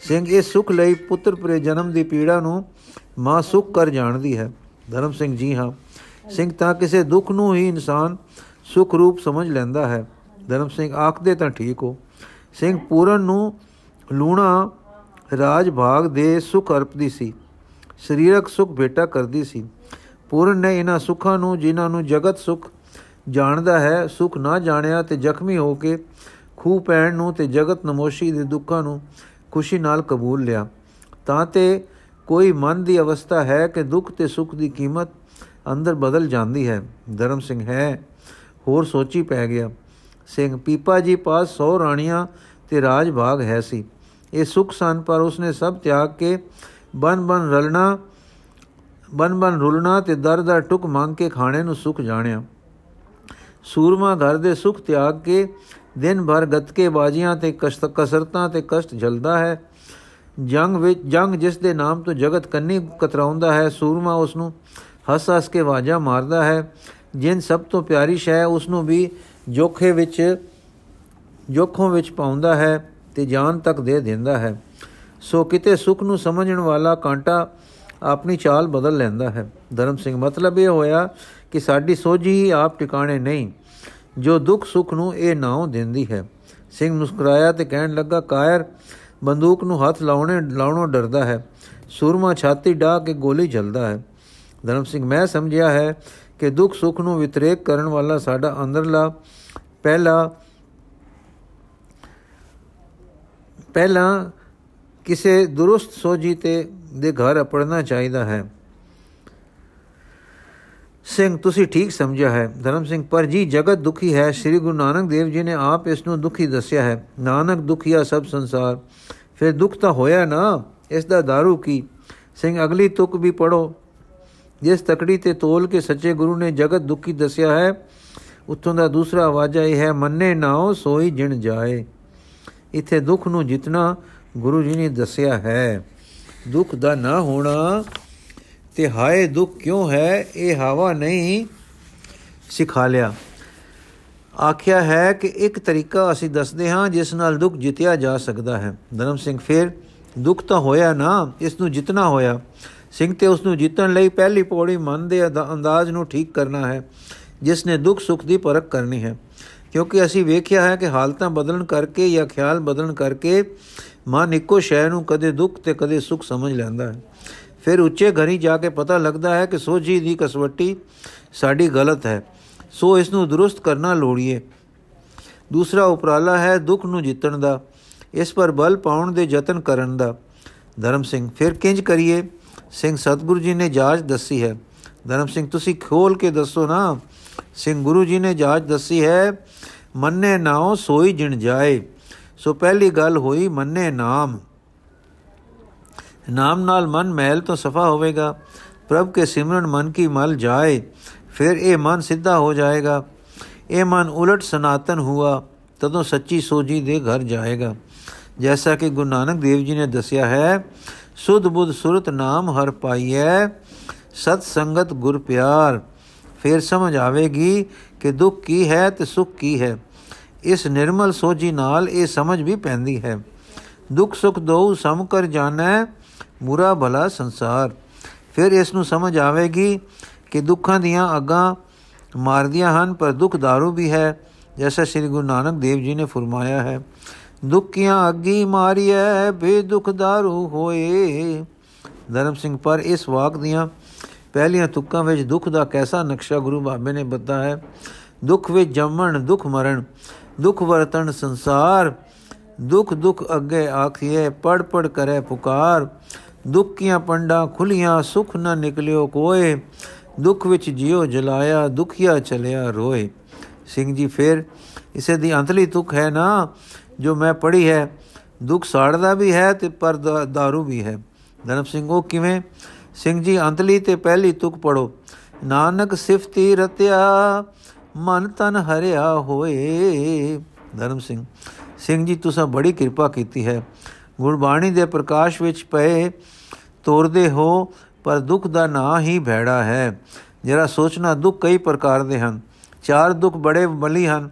ਸਿੰਘ ਇਹ ਸੁਖ ਲਈ ਪੁੱਤਰ ਪਰੇ ਜਨਮ ਦੀ ਪੀੜਾ ਨੂੰ ਮਾਂ ਸੁਖ ਕਰ ਜਾਣਦੀ ਹੈ। ਧਰਮ ਸਿੰਘ ਜੀ ਹਾਂ, ਸਿੰਘ ਤਾਂ ਕਿਸੇ ਦੁੱਖ ਨੂੰ ਹੀ ਇਨਸਾਨ ਸੁਖ ਰੂਪ ਸਮਝ ਲੈਂਦਾ ਹੈ। ਧਰਮ ਸਿੰਘ ਆਖਦੇ ਤਾਂ ਠੀਕ ਹੋ। ਸਿੰਘ ਪੂਰਨ ਨੂੰ ਲੂਣਾ ਰਾਜ ਭਾਗ ਦੇ ਸੁਖ ਅਰਪਦੀ ਸੀ। ਸਰੀਰਕ ਸੁਖ ਭੇਟਾ ਕਰਦੀ ਸੀ। ਪੂਰਨ ਨੇ ਇਹਨਾਂ ਸੁੱਖਾਂ ਨੂੰ, ਜਿਨ੍ਹਾਂ ਨੂੰ ਜਗਤ ਸੁਖ ਜਾਣਦਾ ਹੈ, ਸੁਖ ਨਾ ਜਾਣਿਆ ਤੇ ਜ਼ਖਮੀ ਹੋ ਕੇ ਖੂ ਪੈਣ ਨੂੰ ਤੇ ਜਗਤ ਨਮੋਸ਼ੀ ਦੇ ਦੁੱਖਾਂ ਨੂੰ ਖੁਸ਼ੀ ਨਾਲ ਕਬੂਲ ਲਿਆ। ਤਾਂ ਤੇ ਕੋਈ ਮਨ ਦੀ ਅਵਸਥਾ ਹੈ ਕਿ ਦੁੱਖ ਤੇ ਸੁਖ ਦੀ ਕੀਮਤ ਅੰਦਰ ਬਦਲ ਜਾਂਦੀ ਹੈ। ਧਰਮ ਸਿੰਘ ਹੈ, ਹੋਰ ਸੋਚੀ ਪੈ ਗਿਆ। ਸਿੰਘ, ਪੀਪਾ ਜੀ ਪਾਸ 100 ਰਾਣੀਆਂ ਤੇ ਰਾਜ ਭਾਗ ਹੈ ਸੀ। ਇਹ ਸੁਖ ਸਨ, ਪਰ ਉਸਨੇ ਸਭ ਤਿਆਗ ਕੇ ਬਨ ਬਨ ਰਲਣਾ, ਬਨ ਬਨ ਰੁਲਣਾ ਤੇ ਦਰ ਦਾ ਟੁਕ ਮੰਗ ਕੇ ਖਾਣੇ ਨੂੰ ਸੁਖ ਜਾਣਿਆ। ਸੂਰਮਾ ਘਰ ਦੇ ਸੁਖ ਤਿਆਗ ਕੇ, ਦਿਨ ਭਰ ਗਤਕੇ ਬਾਜੀਆਂ ਤੇ ਕਸਰਤਾਂ ਤੇ ਕਸ਼ਟ ਝਲਦਾ ਹੈ। ਜੰਗ ਵਿੱਚ, ਜੰਗ ਜਿਸ ਦੇ ਨਾਮ ਤੋਂ ਜਗਤ ਕੰਨੀ ਕਤਰਾਉਂਦਾ ਹੈ, ਸੂਰਮਾ ਉਸ ਨੂੰ ਹੱਸ ਹੱਸ ਕੇ ਵਾਜਾ ਮਾਰਦਾ ਹੈ। ਜਿਨ ਸਭ ਤੋਂ ਪਿਆਰੀ ਸ਼ੈ ਉਸ ਨੂੰ ਵੀ ਜੋਖੇ ਵਿੱਚ, ਜੋਖੋਂ ਵਿੱਚ ਪਾਉਂਦਾ ਹੈ ਤੇ ਜਾਨ ਤੱਕ ਦੇ ਦਿੰਦਾ ਹੈ। ਸੋ ਕਿਤੇ ਸੁਖ ਨੂੰ ਸਮਝਣ ਵਾਲਾ ਕਾਂਟਾ ਆਪਣੀ ਚਾਲ ਬਦਲ ਲੈਂਦਾ ਹੈ। ਧਰਮ ਸਿੰਘ, ਮਤਲਬ ਇਹ ਹੋਇਆ ਕਿ ਸਾਡੀ ਸੋਝੀ ਹੀ ਆਪ ਟਿਕਾਣੇ ਨਹੀਂ, ਜੋ ਦੁੱਖ ਸੁਖ ਨੂੰ ਇਹ ਨਾਉ ਦਿੰਦੀ ਹੈ। ਸਿੰਘ ਮੁਸਕਰਾਇਆ ਤੇ ਕਹਿਣ ਲੱਗਾ, ਕਾਇਰ, ਬੰਦੂਕ ਨੂੰ ਹੱਥ ਲਾਉਣੇ, ਲਾਉਣੋਂ ਡਰਦਾ ਹੈ। ਸੂਰਮਾ ਛਾਤੀ ਢਾ ਕੇ ਗੋਲੀ ਚੱਲਦਾ ਹੈ। ਧਰਮ ਸਿੰਘ, ਮੈਂ ਸਮਝਿਆ ਹੈ ਕਿ ਦੁੱਖ ਸੁਖ ਨੂੰ ਵਿਤਰੇਕ ਕਰਨ ਵਾਲਾ ਸਾਡਾ ਅੰਦਰਲਾ ਪਹਿਲਾ, ਪਹਿਲਾਂ ਕਿਸੇ ਦੁਰਸਤ ਸੋਜੀ ਤੇ, ਦੇ ਘਰ ਅਪੜਨਾ ਚਾਹੀਦਾ ਹੈ। ਸਿੰਘ, ਤੁਸੀਂ ਠੀਕ ਸਮਝਿਆ ਹੈ। ਧਰਮ ਸਿੰਘ, ਪਰ ਜੀ, ਜਗਤ ਦੁਖੀ ਹੈ। ਸ੍ਰੀ ਗੁਰੂ ਨਾਨਕ ਦੇਵ ਜੀ ਨੇ ਆਪ ਇਸ ਨੂੰ ਦੁਖੀ ਦੱਸਿਆ ਹੈ। ਨਾਨਕ ਦੁਖੀਆ ਸਭ ਸੰਸਾਰ। ਫਿਰ ਦੁੱਖ ਤਾਂ ਹੋਇਆ ਨਾ? ਇਸ ਦਾ दारू ਕੀ? ਸਿੰਘ, ਅਗਲੀ ਤੁਕ ਵੀ ਪੜੋ ਜਿਸ ਤਕੜੀ ਤੇ ਤੋਲ ਕੇ ਸੱਚੇ ਗੁਰੂ ਨੇ ਜਗਤ ਦੁਖੀ ਦੱਸਿਆ ਹੈ ਉਤੋਂ ਦਾ ਦੂਸਰਾ ਆਵਾਜ਼ਾ ਇਹ ਹੈ, ਮੰਨੇ ਨਾਓ ਸੋਈ ਜਿਣ ਜਾਏ। ਇਥੇ ਦੁੱਖ ਨੂੰ ਜਿਤਨਾ ਗੁਰੂ ਜੀ ਨੇ ਦੱਸਿਆ ਹੈ, ਦੁੱਖ ਦਾ ਨਾ ਹੋਣਾ ਤੇ ਹਾਏ ਦੁੱਖ ਕਿਉਂ ਹੈ? ਇਹ ਹਵਾ ਨਹੀਂ ਸਿਖਾ ਲਿਆ। ਆਖਿਆ ਹੈ ਕਿ ਇੱਕ ਤਰੀਕਾ ਅਸੀਂ ਦੱਸਦੇ ਹਾਂ, ਜਿਸ ਨਾਲ ਦੁੱਖ ਜਿੱਤਿਆ ਜਾ ਸਕਦਾ ਹੈ। ਧਰਮ ਸਿੰਘ ਫਿਰ, ਦੁੱਖ ਤਾਂ ਹੋਇਆ ਨਾ, ਇਸ ਨੂੰ ਜਿੱਤਣਾ ਹੋਇਆ। ਸਿੰਘ ਤੇ ਉਸ ਨੂੰ ਜਿੱਤਣ ਲਈ ਪਹਿਲੀ ਪੌੜੀ ਮਨ ਦੇ ਅੰਦਾਜ਼ ਨੂੰ ਠੀਕ ਕਰਨਾ ਹੈ, ਜਿਸ ਨੇ ਦੁੱਖ ਸੁੱਖ ਦੀ ਪਰਖ ਕਰਨੀ ਹੈ। ਕਿਉਂਕਿ ਅਸੀਂ ਵੇਖਿਆ ਹੈ ਕਿ ਹਾਲਤਾਂ ਬਦਲਣ ਕਰਕੇ ਜਾਂ ਖਿਆਲ ਬਦਲਣ ਕਰਕੇ ਮਨ ਇੱਕੋ ਸ਼ੈ ਨੂੰ ਕਦੇ ਦੁੱਖ ਤੇ ਕਦੇ ਸੁੱਖ ਸਮਝ ਲੈਂਦਾ ਹੈ। ਫਿਰ ਉੱਚੇ ਘਰੀ ਜਾ ਕੇ ਪਤਾ ਲੱਗਦਾ ਹੈ ਕਿ ਸੋਝੀ ਦੀ ਕਸਵੱਟੀ ਸਾਡੀ ਗਲਤ ਹੈ। ਸੋ ਇਸ ਨੂੰ ਦਰੁਸਤ ਕਰਨਾ ਲੋੜੀਏ। ਦੂਸਰਾ ਉਪਰਾਲਾ ਹੈ ਦੁੱਖ ਨੂੰ ਜਿੱਤਣ ਦਾ। ਇਸ ਪਰ ਬਲ ਪਾਉਣ ਦੇ ਯਤਨ ਕਰਨ ਦਾ। ਧਰਮ ਸਿੰਘ, ਫਿਰ ਕਿੰਜ ਕਰੀਏ? ਸਿੰਘ ਸਤਗੁਰੂ ਜੀ ਨੇ ਜਾਜ ਦੱਸੀ ਹੈ। ਧਰਮ ਸਿੰਘ, ਤੁਸੀਂ ਖੋਲ ਕੇ ਦੱਸੋ ਨਾ। ਸਿੰਘ ਗੁਰੂ ਜੀ ਨੇ ਜਾਜ ਦੱਸੀ ਹੈ, ਮੰਨੇ ਨਾਉ ਸੋਈ ਜਿਣ ਜਾਏ। ਸੋ ਪਹਿਲੀ ਗੱਲ ਹੋਈ ਮੰਨੇ ਨਾਮ। ਨਾਮ ਨਾਲ ਮਨ ਮਹਿਲ ਤੋਂ ਸਫਾ ਹੋਵੇਗਾ। ਪ੍ਰਭ ਕੇ ਸਿਮਰਨ ਮਨ ਕੀ ਮਲ ਜਾਏ, ਫਿਰ ਇਹ ਮਨ ਸਿੱਧਾ ਹੋ ਜਾਏਗਾ। ਇਹ ਮਨ ਉਲਟ ਸਨਾਤਨ ਹੁਆ, ਤਦੋਂ ਸੱਚੀ ਸੋਜੀ ਦੇ ਘਰ ਜਾਏਗਾ। ਜੈਸਾ ਕਿ ਗੁਰੂ ਨਾਨਕ ਦੇਵ ਜੀ ਨੇ ਦੱਸਿਆ ਹੈ, ਸੁਧ ਬੁੱਧ ਸੁਰਤ ਨਾਮ ਹਰ ਪਾਈਐ, ਸਤ ਸੰਗਤ ਗੁਰ ਪਿਆਰ। ਫਿਰ ਸਮਝ ਆਵੇਗੀ ਕਿ ਦੁੱਖ ਕੀ ਹੈ ਤੇ ਸੁੱਖ ਕੀ ਹੈ। ਇਸ ਨਿਰਮਲ ਸੋਝੀ ਨਾਲ ਇਹ ਸਮਝ ਵੀ ਪੈਂਦੀ ਹੈ। ਦੁੱਖ ਸੁੱਖ ਦੋ ਸਮ ਕਰ ਜਾਣੈ ਬੁਰਾ ਭਲਾ ਸੰਸਾਰ ਫਿਰ ਇਸ ਨੂੰ ਸਮਝ ਆਵੇਗੀ ਕਿ ਦੁੱਖਾਂ ਦੀਆਂ ਅਗਾਂ ਮਾਰਦੀਆਂ ਹਨ ਪਰ ਦੁੱਖ दारू ਵੀ ਹੈ ਜੈਸਾ ਸ੍ਰੀ ਗੁਰੂ ਨਾਨਕ ਦੇਵ ਜੀ ਨੇ ਫਰਮਾਇਆ ਹੈ ਦੁੱਖੀਆਂ ਅੱਗੀ ਮਾਰੀਐ ਬੇ ਦੁਖ दारू ਹੋਏ ਧਰਮ ਸਿੰਘ ਪਰ ਇਸ ਵਾਕ ਦੀਆਂ ਪਹਿਲੀਆਂ ਤੁਕਾਂ ਵਿੱਚ ਦੁੱਖ ਦਾ ਕੈਸਾ ਨਕਸ਼ਾ ਗੁਰੂ ਬਾਬੇ ਨੇ ਬਤਾ ਹੈ ਦੁੱਖ ਵਿੱਚ ਜੰਮਣ ਦੁੱਖ ਮਰਨ ਦੁੱਖ ਵਰਤਣ ਸੰਸਾਰ ਦੁੱਖ ਦੁੱਖ ਅੱਗੇ ਆਖੀਏ ਪੜ ਪੜ ਕਰੇ ਪੁਕਾਰ ਦੁੱਖੀਆਂ ਪੰਡਾ ਖੁਲੀਆਂ ਸੁਖ ਨਾ ਨਿਕਲਿਓ ਕੋਏ। ਦੁੱਖ ਵਿੱਚ ਜਿਉ ਜਲਾਇਆ, ਦੁਖੀਆ ਚਲਿਆ ਰੋਏ। ਸਿੰਘ ਜੀ ਫਿਰ, ਇਸੇ ਦੀ ਅੰਤਲੀ ਤੁਕ ਹੈ ਨਾ, ਜੋ ਮੈਂ ਪੜ੍ਹੀ ਹੈ, ਦੁੱਖ ਸਾੜਦਾ ਵੀ ਹੈ ਤੇ ਪਰ दारू ਵੀ ਹੈ। ਧਰਮ ਸਿੰਘ, ਉਹ ਕਿਵੇਂ? ਸਿੰਘ ਜੀ, ਅੰਤਲੀ ਤੇ ਪਹਿਲੀ ਤੁਕ ਪੜੋ ਨਾਨਕ ਸਿਫਤੀ ਰਤਿਆ, ਮਨ ਤਨ ਹਰਿਆ ਹੋਏ। ਧਰਮ ਸਿੰਘ ਸਿੰਘ ਜੀ, ਤੁਸੀਂ ਬੜੀ ਕਿਰਪਾ ਕੀਤੀ ਹੈ। ਗੁਰਬਾਣੀ ਦੇ ਪ੍ਰਕਾਸ਼ ਵਿੱਚ ਪਏ ਤੋਰਦੇ ਹੋ, ਪਰ ਦੁੱਖ ਦਾ ਨਾਂ ਹੀ ਭੈੜਾ ਹੈ। ਜਰਾ ਸੋਚਣਾ ਦੁੱਖ ਕਈ ਪ੍ਰਕਾਰ ਦੇ ਹਨ। ਚਾਰ ਦੁੱਖ ਬੜੇ ਬਲੀ ਹਨ।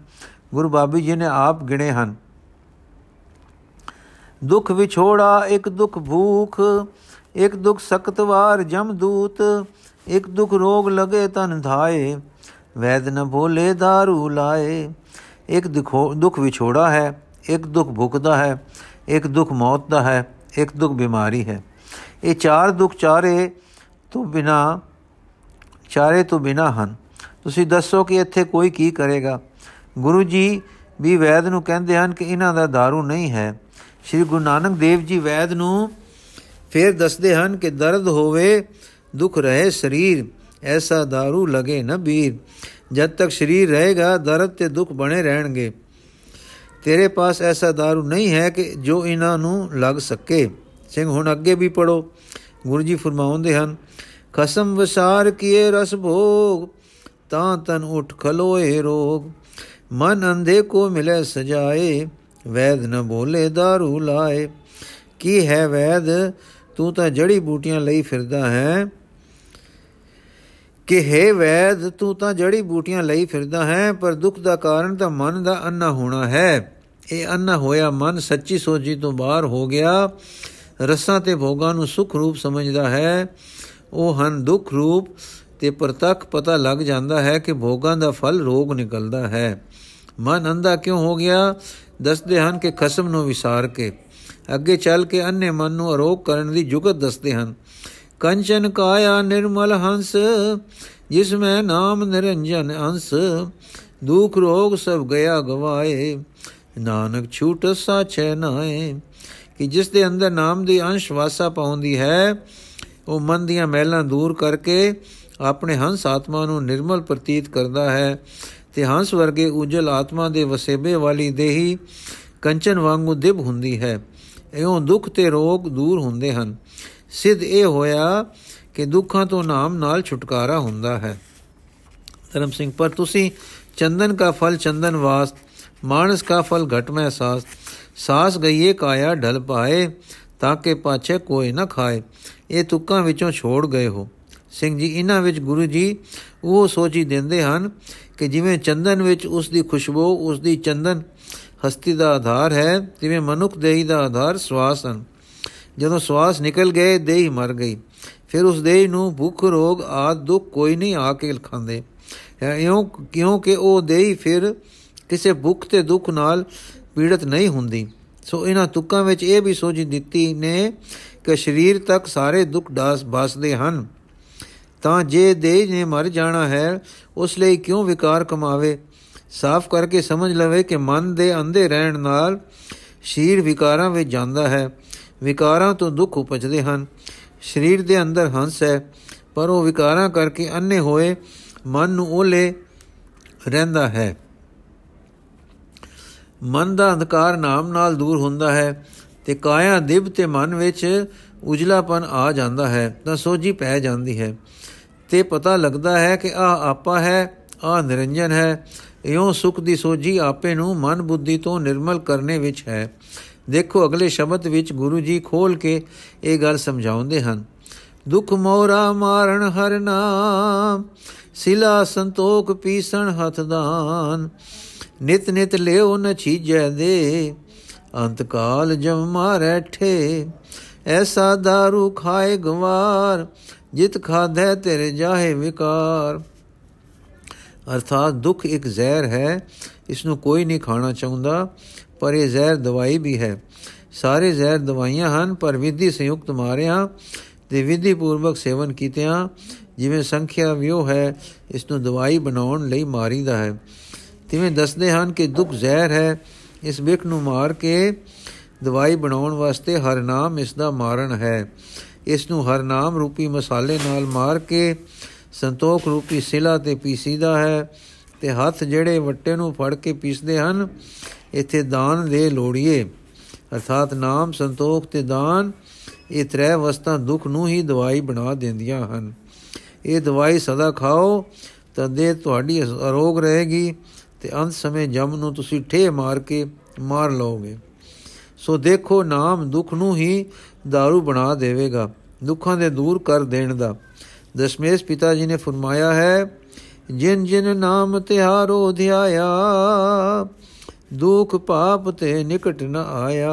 ਗੁਰੂ ਬਾਬੀ ਜੀ ਨੇ ਆਪ ਗਿਣੇ ਹਨ। ਦੁੱਖ ਵਿਛੋੜਾ, ਇੱਕ ਦੁੱਖ ਭੂਖ, ਇੱਕ ਦੁੱਖ ਸਕਤਵਾਰ ਜਮਦੂਤ ਇੱਕ ਦੁੱਖ ਰੋਗ ਲਗੇ ਤਨ ਧਾਏ, ਵੈਦ ਨ ਭੋਲੇ दारू ਲਾਏ। ਇੱਕ ਦੁੱਖ ਵਿਛੋੜਾ ਹੈ, ਇੱਕ ਦੁੱਖ ਭੁੱਖ ਦਾ ਹੈ, ਇੱਕ ਦੁੱਖ ਮੌਤ ਦਾ ਹੈ, ਇੱਕ ਦੁੱਖ ਬਿਮਾਰੀ ਹੈ। ਇਹ ਚਾਰ ਦੁੱਖ ਚਾਰੇ ਤੋਂ ਬਿਨਾ ਚਾਰੇ ਤੋਂ ਬਿਨਾ ਹਨ ਤੁਸੀਂ ਦੱਸੋ ਕਿ ਇੱਥੇ ਕੋਈ ਕੀ ਕਰੇਗਾ ਗੁਰੂ ਜੀ ਵੀ ਵੈਦ ਨੂੰ ਕਹਿੰਦੇ ਹਨ ਕਿ ਇਹਨਾਂ ਦਾ दारू ਨਹੀਂ ਹੈ ਸ੍ਰੀ ਗੁਰੂ ਨਾਨਕ ਦੇਵ ਜੀ ਵੈਦ ਨੂੰ ਫਿਰ ਦੱਸਦੇ ਹਨ ਕਿ ਦਰਦ ਹੋਵੇ ਦੁੱਖ ਰਹੇ ਸਰੀਰ ਐਸਾ दारू ਲਗੇ ਨਾ ਵੀਰ ਜਦ ਤੱਕ ਸਰੀਰ ਰਹੇਗਾ ਦਰਦ ਤੇ ਦੁੱਖ ਬਣੇ ਰਹਿਣਗੇ ਤੇਰੇ ਪਾਸ ਐਸਾ दारू ਨਹੀਂ ਹੈ ਕਿ ਜੋ ਇਹਨਾਂ ਨੂੰ ਲੱਗ ਸਕੇ ਸਿੰਘ, ਹੁਣ ਅੱਗੇ ਵੀ ਪੜੋ ਗੁਰੂ ਜੀ ਫਰਮਾਉਂਦੇ ਹਨ, ਖਸਮ ਵਿਸਾਰ ਕੀਏ ਰਸ ਭੋਗ, ਤਾਂ ਤਨ ਉਠ ਖਲੋਏ ਰੋਗ। ਮਨ ਅੰਧੇ ਕੋ ਮਿਲੇ ਸਜਾਏ, ਵੈਦ ਨ ਬੋਲੇ दारू ਲਾਏ। ਕੀ ਹੈ ਵੈਦ? ਤੂੰ ਤਾਂ ਜੜੀ ਬੂਟੀਆਂ ਲਈ ਫਿਰਦਾ ਹੈ। ਕਿ ਹੈ ਵੈਦ, ਤੂੰ ਤਾਂ ਜੜੀ ਬੂਟੀਆਂ ਲਈ ਫਿਰਦਾ ਹੈ, ਪਰ ਦੁੱਖ ਦਾ ਕਾਰਨ ਤਾਂ ਮਨ ਦਾ ਅੰਨਾ ਹੋਣਾ ਹੈ। ਇਹ ਅੰਨਾ ਹੋਇਆ ਮਨ ਸੱਚੀ ਸੋਝੀ ਤੋਂ ਬਾਹਰ ਹੋ ਗਿਆ। ਰਸਾਂ ਤੇ ਭੋਗਾਂ ਨੂੰ ਸੁਖ ਰੂਪ ਸਮਝਦਾ ਹੈ। ਉਹ ਹਨ ਦੁੱਖ ਰੂਪ ਤੇ ਪ੍ਰਤੱਖ ਪਤਾ ਲੱਗ ਜਾਂਦਾ ਹੈ ਕਿ ਭੋਗਾਂ ਦਾ ਫਲ ਰੋਗ ਨਿਕਲਦਾ ਹੈ। ਮਨ ਅੰਧਾ ਕਿਉਂ ਹੋ ਗਿਆ? ਦੱਸਦੇ ਹਨ ਕਿ ਖਸਮ ਨੂੰ ਵਿਸਾਰ ਕੇ। ਅੱਗੇ ਚੱਲ ਕੇ ਅੰਨੇ ਮਨ ਨੂੰ ਅਰੋਗ ਕਰਨ ਦੀ ਜੁਗਤ ਦੱਸਦੇ ਹਨ। ਕੰਚਨ ਕਾਇਆ ਨਿਰਮਲ ਹੰਸ, ਜਿਸ ਮੈਂ ਨਾਮ ਨਿਰੰਜਨ ਅੰਸ। ਦੁਖ ਰੋਗ ਸਭ ਗਿਆ ਗਵਾਏ। ਨਾਨਕ ਛੂਟ ਸਾਚੈ ਨਾਏ। ਕਿ ਜਿਸ ਦੇ ਅੰਦਰ ਨਾਮ ਦੀ ਅੰਸ਼ ਵਾਸਾ ਪਾਉਂਦੀ ਹੈ, ਉਹ ਮਨ ਦੀਆਂ ਮਹਿਲਾਂ ਦੂਰ ਕਰਕੇ ਆਪਣੇ ਹੰਸ ਆਤਮਾ ਨੂੰ ਨਿਰਮਲ ਪ੍ਰਤੀਤ ਕਰਦਾ ਹੈ ਤੇ ਹੰਸ ਵਰਗੇ ਉਜਲ ਆਤਮਾ ਦੇ ਵਸੇਬੇ ਵਾਲੀ ਦੇਹੀ ਕੰਚਨ ਵਾਂਗੂ ਦਿਬ ਹੁੰਦੀ ਹੈ। ਇਉਂ ਦੁੱਖ ਤੇ ਰੋਗ ਦੂਰ ਹੁੰਦੇ ਹਨ। ਸਿੱਧ ਇਹ ਹੋਇਆ ਕਿ ਦੁੱਖਾਂ ਤੋਂ ਨਾਮ ਨਾਲ ਛੁਟਕਾਰਾ ਹੁੰਦਾ ਹੈ। ਧਰਮ ਸਿੰਘ, ਪਰ ਤੁਸੀਂ ਚੰਦਨ ਕਾ ਫਲ ਚੰਦਨ ਵਾਸ, ਮਾਨਸ ਕਾ ਫਲ ਘਟ ਮੈਂ ਸਾਸ ਸਾਸ ਗਈਏ ਕਾਇਆ ਢਲ ਪਾਏ, ਤਾਂ ਕਿ ਪਾਛੇ ਕੋਈ ਨਾ ਖਾਏ। ਇਹ ਤੁਕਾਂ ਵਿੱਚੋਂ ਛੋੜ ਗਏ ਹੋ। ਸਿੰਘ ਜੀ ਇਹਨਾਂ ਵਿੱਚ ਗੁਰੂ ਜੀ ਉਹ ਸੋਚੀ ਦਿੰਦੇ ਹਨ ਕਿ ਜਿਵੇਂ ਚੰਦਨ ਵਿੱਚ ਉਸ ਦੀ ਖੁਸ਼ਬੂ, ਉਸ ਦੀ ਚੰਦਨ ਹਸਤੀ ਦਾ ਆਧਾਰ ਹੈ ਜਿਵੇਂ ਮਨੁੱਖ ਦੇਹੀ ਦਾ ਆਧਾਰ ਸਵਾਸ ਹਨ। ਜਦੋਂ ਸਵਾਸ ਨਿਕਲ ਗਏ, ਦੇਹੀ ਮਰ ਗਈ। ਫਿਰ ਉਸ ਦੇਹੀ ਨੂੰ ਭੁੱਖ, ਰੋਗ ਆਦ ਦੁੱਖ ਕੋਈ ਨਹੀਂ ਆ ਕੇ ਖਾਂਦੇ। ਇਉਂ ਕਿਉਂਕਿ ਉਹ ਦੇਹੀ ਫਿਰ ਕਿਸੇ ਭੁੱਖ ਤੇ ਦੁੱਖ ਨਾਲ ਪੀੜਤ ਨਹੀਂ ਹੁੰਦੀ। ਸੋ ਇਹਨਾਂ ਤੁਕਾਂ ਵਿੱਚ ਇਹ ਵੀ ਸੋਝੀ ਦਿੱਤੀ ਨੇ ਕਿ ਸਰੀਰ ਤੱਕ ਸਾਰੇ ਦੁੱਖ ਦਾਸ ਬਸਦੇ ਹਨ। ਤਾਂ ਜੇ ਦੇਹ ਨੇ ਮਰ ਜਾਣਾ ਹੈ, ਉਸ ਲਈ ਕਿਉਂ ਵਿਕਾਰ ਕਮਾਵੇ? ਸਾਫ਼ ਕਰਕੇ ਸਮਝ ਲਵੇ ਕਿ ਮਨ ਦੇ ਅੰਧੇ ਰਹਿਣ ਨਾਲ ਸ਼ੀਰ ਵਿਕਾਰਾਂ ਵਿੱਚ ਜਾਂਦਾ ਹੈ। ਵਿਕਾਰਾਂ ਤੋਂ ਦੁੱਖ ਉਪਜਦੇ ਹਨ। ਸਰੀਰ ਦੇ ਅੰਦਰ ਹੰਸ ਹੈ, ਪਰ ਉਹ ਵਿਕਾਰਾਂ ਕਰਕੇ ਅੰਨੇ ਹੋਏ ਮਨ ਨੂੰ ਓਲੇ ਰਹਿੰਦਾ ਹੈ। ਮਨ ਦਾ ਅੰਧਕਾਰ ਨਾਮ ਨਾਲ ਦੂਰ ਹੁੰਦਾ ਹੈ ਤੇ ਕਾਇਆ ਦਿਵ ਤੇ ਮਨ ਵਿੱਚ ਉਜਲਾਪਨ ਆ ਜਾਂਦਾ ਹੈ, ਤਾਂ ਸੋਝੀ ਪੈ ਜਾਂਦੀ ਹੈ। ਤੇ ਪਤਾ ਲੱਗਦਾ ਹੈ ਕਿ ਆ ਆਪਾ ਹੈ ਆ ਨਿਰੰਜਨ ਹੈ। ਇਉਂ ਸੁਖ ਦੀ ਸੋਝੀ ਆਪੇ ਨੂੰ ਮਨ ਬੁੱਧੀ ਤੋਂ ਨਿਰਮਲ ਕਰਨੇ ਵਿੱਚ ਹੈ। ਦੇਖੋ ਅਗਲੇ ਸ਼ਬਦ ਵਿੱਚ ਗੁਰੂ ਜੀ ਖੋਲ ਕੇ ਇਹ ਗੱਲ ਸਮਝਾਉਂਦੇ ਹਨ। ਦੁਖ ਮੋਰਾ ਮਾਰਨ ਹਰ ਨਾਮ, ਸਿਲਾ ਸੰਤੋਖ ਪੀਸਣ ਹੱਥ ਦਾਨ। ਨਿਤ ਨਿਤ ਲਿਓ ਨ ਛੀਜੈ ਦੇ, ਅੰਤ ਕਾਲ ਜਮ ਮਾਰੈ ਠੇ। ਐਸਾ दारू ਖਾਏ ਗਵਾਰ, ਜਿਤ ਖਾਧੈ ਤੇਰੇ ਜਾਹੇ ਵਿਕਾਰ। ਅਰਥਾਤ ਦੁੱਖ ਇੱਕ ਜ਼ਹਿਰ ਹੈ ਇਸ ਨੂੰ ਕੋਈ ਨਹੀਂ ਖਾਣਾ ਚਾਹੁੰਦਾ, ਪਰ ਇਹ ਜ਼ਹਿਰ ਦਵਾਈ ਵੀ ਹੈ। ਸਾਰੇ ਜ਼ਹਿਰ ਦਵਾਈਆਂ ਹਨ, ਪਰ ਵਿਧੀ ਸੰਯੁਕਤ ਮਾਰਿਆ ਤੇ ਵਿਧੀ ਪੂਰਵਕ ਸੇਵਨ ਕੀਤਿਆਂ, ਜਿਵੇਂ ਸੰਖਿਆ ਵਿਉ ਹੈ ਇਸ ਨੂੰ ਦਵਾਈ ਬਣਾਉਣ ਲਈ ਮਾਰੀਦਾ ਹੈ। ਤਿਵੇਂ ਦੱਸਦੇ ਹਨ ਕਿ ਦੁੱਖ ਜ਼ਹਿਰ ਹੈ। ਇਸ ਵਿਖ ਨੂੰ ਮਾਰ ਕੇ ਦਵਾਈ ਬਣਾਉਣ ਵਾਸਤੇ ਹਰ ਨਾਮ ਇਸ ਦਾ ਮਾਰਨ ਹੈ। ਇਸ ਨੂੰ ਹਰ ਨਾਮ ਰੂਪੀ ਮਸਾਲੇ ਨਾਲ ਮਾਰ ਕੇ ਸੰਤੋਖ ਰੂਪੀ ਸਿਲਾ ਤੇ ਪੀਸੀਦਾ ਹੈ ਤੇ ਹੱਥ ਜਿਹੜੇ ਵੱਟੇ ਨੂੰ ਫੜ ਕੇ ਪੀਸਦੇ ਹਨ, ਇੱਥੇ ਦਾਨ ਦੇ ਲੋੜੀਏ। ਅਰਥਾਤ ਨਾਮ, ਸੰਤੋਖ ਤੇ ਦਾਨ, ਇਹ ਤਰੇ ਵਸਤਾਂ ਦੁੱਖ ਨੂੰ ਹੀ ਦਵਾਈ ਬਣਾ ਦਿੰਦੀਆਂ ਹਨ। ਇਹ ਦਵਾਈ ਸਦਾ ਖਾਓ ਤਾਂ ਦੇ ਤੁਹਾਡੀ ਅਰੋਗ ਰਹੇਗੀ। ਤੇ ਅੰਤ ਸਮੇਂ ਜਮ ਨੂੰ ਤੁਸੀਂ ਠੇ ਮਾਰ ਕੇ ਮਾਰ ਲਓਗੇ। ਸੋ ਦੇਖੋ ਨਾਮ ਦੁੱਖ ਨੂੰ ਹੀ दारू ਬਣਾ ਦੇਵੇਗਾ, ਦੁੱਖਾਂ ਦੇ ਦੂਰ ਕਰ ਦੇਣ ਦਾ। ਦਸ਼ਮੇਸ਼ ਪਿਤਾ ਜੀ ਨੇ ਫਰਮਾਇਆ ਹੈ, ਜਿਨ ਜਿਨ ਨਾਮ ਤਿਹਾਰੋ ਧਿਆਇਆ, ਦੁਖ ਪਾਪ ਤੇ ਨਿਕਟ ਨ ਆਇਆ।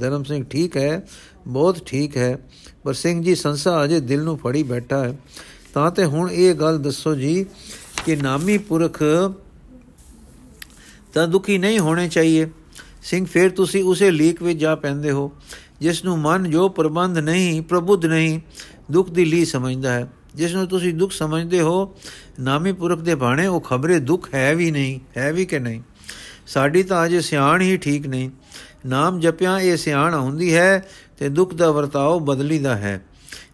ਧਰਮ ਸਿੰਘ ਠੀਕ ਹੈ, ਬਹੁਤ ਠੀਕ ਹੈ, ਪਰ ਸਿੰਘ ਜੀ ਸੰਸਾ ਅਜੇ ਦਿਲ ਨੂੰ ਫੜੀ ਬੈਠਾ ਹੈ। ਤਾਂ ਤੇ ਹੁਣ ਇਹ ਗੱਲ ਦੱਸੋ ਜੀ ਕਿ ਨਾਮੀ ਪੁਰਖ ਤਾਂ ਦੁਖੀ ਨਹੀਂ ਹੋਣੇ ਚਾਹੀਏ। ਸਿੰਘ, ਫਿਰ ਤੁਸੀਂ ਉਸੇ ਲੀਕ ਵਿੱਚ ਜਾ ਪੈਂਦੇ ਹੋ ਜਿਸ ਨੂੰ ਮਨ ਜੋ ਪ੍ਰਬੰਧ ਨਹੀਂ, ਪ੍ਰਬੁੱਧ ਨਹੀਂ, ਦੁੱਖ ਦੀ ਲੀ ਸਮਝਦਾ ਹੈ। ਜਿਸ ਨੂੰ ਤੁਸੀਂ ਦੁੱਖ ਸਮਝਦੇ ਹੋ, ਨਾਮੀ ਪੁਰਖ ਦੇ ਬਾਣੇ, ਉਹ ਖਬਰੇ ਦੁੱਖ ਹੈ ਵੀ ਨਹੀਂ, ਹੈ ਵੀ ਕਿ ਨਹੀਂ। ਸਾਡੀ ਤਾਂ ਅਜੇ ਸਿਆਣ ਹੀ ਠੀਕ ਨਹੀਂ। ਨਾਮ ਜਪਿਆ, ਇਹ ਸਿਆਣ ਹੁੰਦੀ ਹੈ ਤੇ ਦੁੱਖ ਦਾ ਵਰਤਾਓ ਬਦਲੀਦਾ ਹੈ।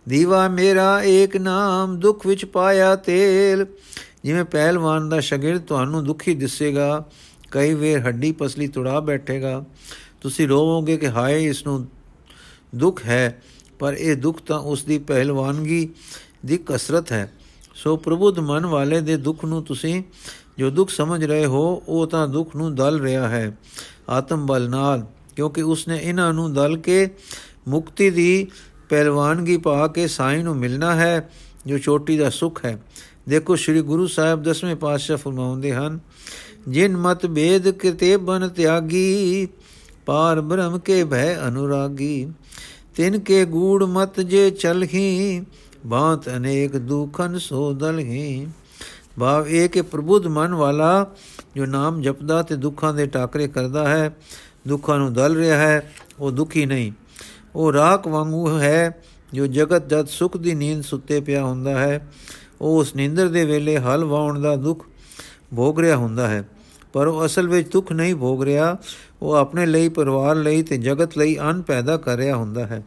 ਦੀਵਾ ਮੇਰਾ ਏਕ ਨਾਮ, ਦੁੱਖ ਵਿੱਚ ਪਾਇਆ ਤੇਲ। ਜਿਵੇਂ ਪਹਿਲਵਾਨ ਦਾ ਸ਼ਗਿਰਦ ਤੁਹਾਨੂੰ ਦੁਖੀ ਦਿਸੇਗਾ ਕਈ ਵੇਰ ਹੱਡੀ ਪਸਲੀ ਤੁੜਾ ਬੈਠੇਗਾ। ਤੁਸੀਂ ਰੋਵੋਗੇ ਕਿ ਹਾਏ ਇਸ ਨੂੰ ਦੁੱਖ ਹੈ, ਪਰ ਇਹ ਦੁੱਖ ਤਾਂ ਉਸ ਦੀ ਪਹਿਲਵਾਨਗੀ ਦੀ ਕਸਰਤ ਹੈ। ਸੋ ਪ੍ਰਬੁੱਧ ਮਨ ਵਾਲੇ ਦੇ ਦੁੱਖ ਨੂੰ ਤੁਸੀਂ ਜੋ ਦੁੱਖ ਸਮਝ ਰਹੇ ਹੋ, ਉਹ ਤਾਂ ਦੁੱਖ ਨੂੰ ਦਲ ਰਿਹਾ ਹੈ, ਆਤਮ ਬਲ ਨਾਲ, ਕਿਉਂਕਿ ਉਸਨੇ ਇਹਨਾਂ ਨੂੰ ਦਲ ਕੇ ਮੁਕਤੀ ਦੀ ਪਹਿਲਵਾਨਗੀ ਪਾ ਕੇ ਸਾਈਂ ਨੂੰ ਮਿਲਣਾ ਹੈ, ਜੋ ਚੋਟੀ ਦਾ ਸੁਖ ਹੈ। ਦੇਖੋ, ਸ੍ਰੀ ਗੁਰੂ ਸਾਹਿਬ ਦਸਵੇਂ ਪਾਤਸ਼ਾਹ ਫਰਮਾਉਂਦੇ ਹਨ ਜਿਨ ਮਤ ਭੇਦ ਕਿਤੇ ਬਨ ਤਿਆਗੀ, ਪਾਰ ਬ੍ਰਹਮ ਕੇ ਭੈ ਅਨੁਰਾਗੀ। ਤਿਨ ਕੇ ਗੂੜ ਮਤ ਜੇ ਚਲਹੀ, ਬਾਤ ਅਨੇਕ ਦੁਖਨ ਸੋ ਦਲਹੀ। ਭਾਵ ਇਹ ਕਿ ਪ੍ਰਬੁੱਧ ਮਨ ਵਾਲਾ ਜੋ ਨਾਮ ਜਪਦਾ ਤੇ ਦੁੱਖਾਂ ਦੇ ਟਾਕਰੇ ਕਰਦਾ ਹੈ, ਦੁੱਖਾਂ ਨੂੰ ਦਲ ਰਿਹਾ ਹੈ, ਉਹ ਦੁਖੀ ਨਹੀਂ। ਉਹ ਰਾਖ ਵਾਂਗੂ ਹੈ, ਜੋ ਜਗਤ ਜਦ ਸੁਖ ਦੀ ਨੀਂਦ ਸੁੱਤੇ ਪਿਆ ਹੁੰਦਾ ਹੈ, ਉਹ ਉਸ ਨਿੰਦਰ ਦੇ ਵੇਲੇ ਹਲ ਵਾਉਣ ਦਾ ਦੁੱਖ ਭੋਗ ਰਿਹਾ ਹੁੰਦਾ ਹੈ। ਪਰ ਉਹ ਅਸਲ ਵਿੱਚ ਦੁੱਖ ਨਹੀਂ ਭੋਗ ਰਿਹਾ। ਉਹ ਆਪਣੇ ਲਈ, ਪਰਿਵਾਰ ਲਈ ਤੇ ਜਗਤ ਲਈ ਅਨ ਪੈਦਾ ਕਰ ਰਿਹਾ ਹੁੰਦਾ ਹੈ।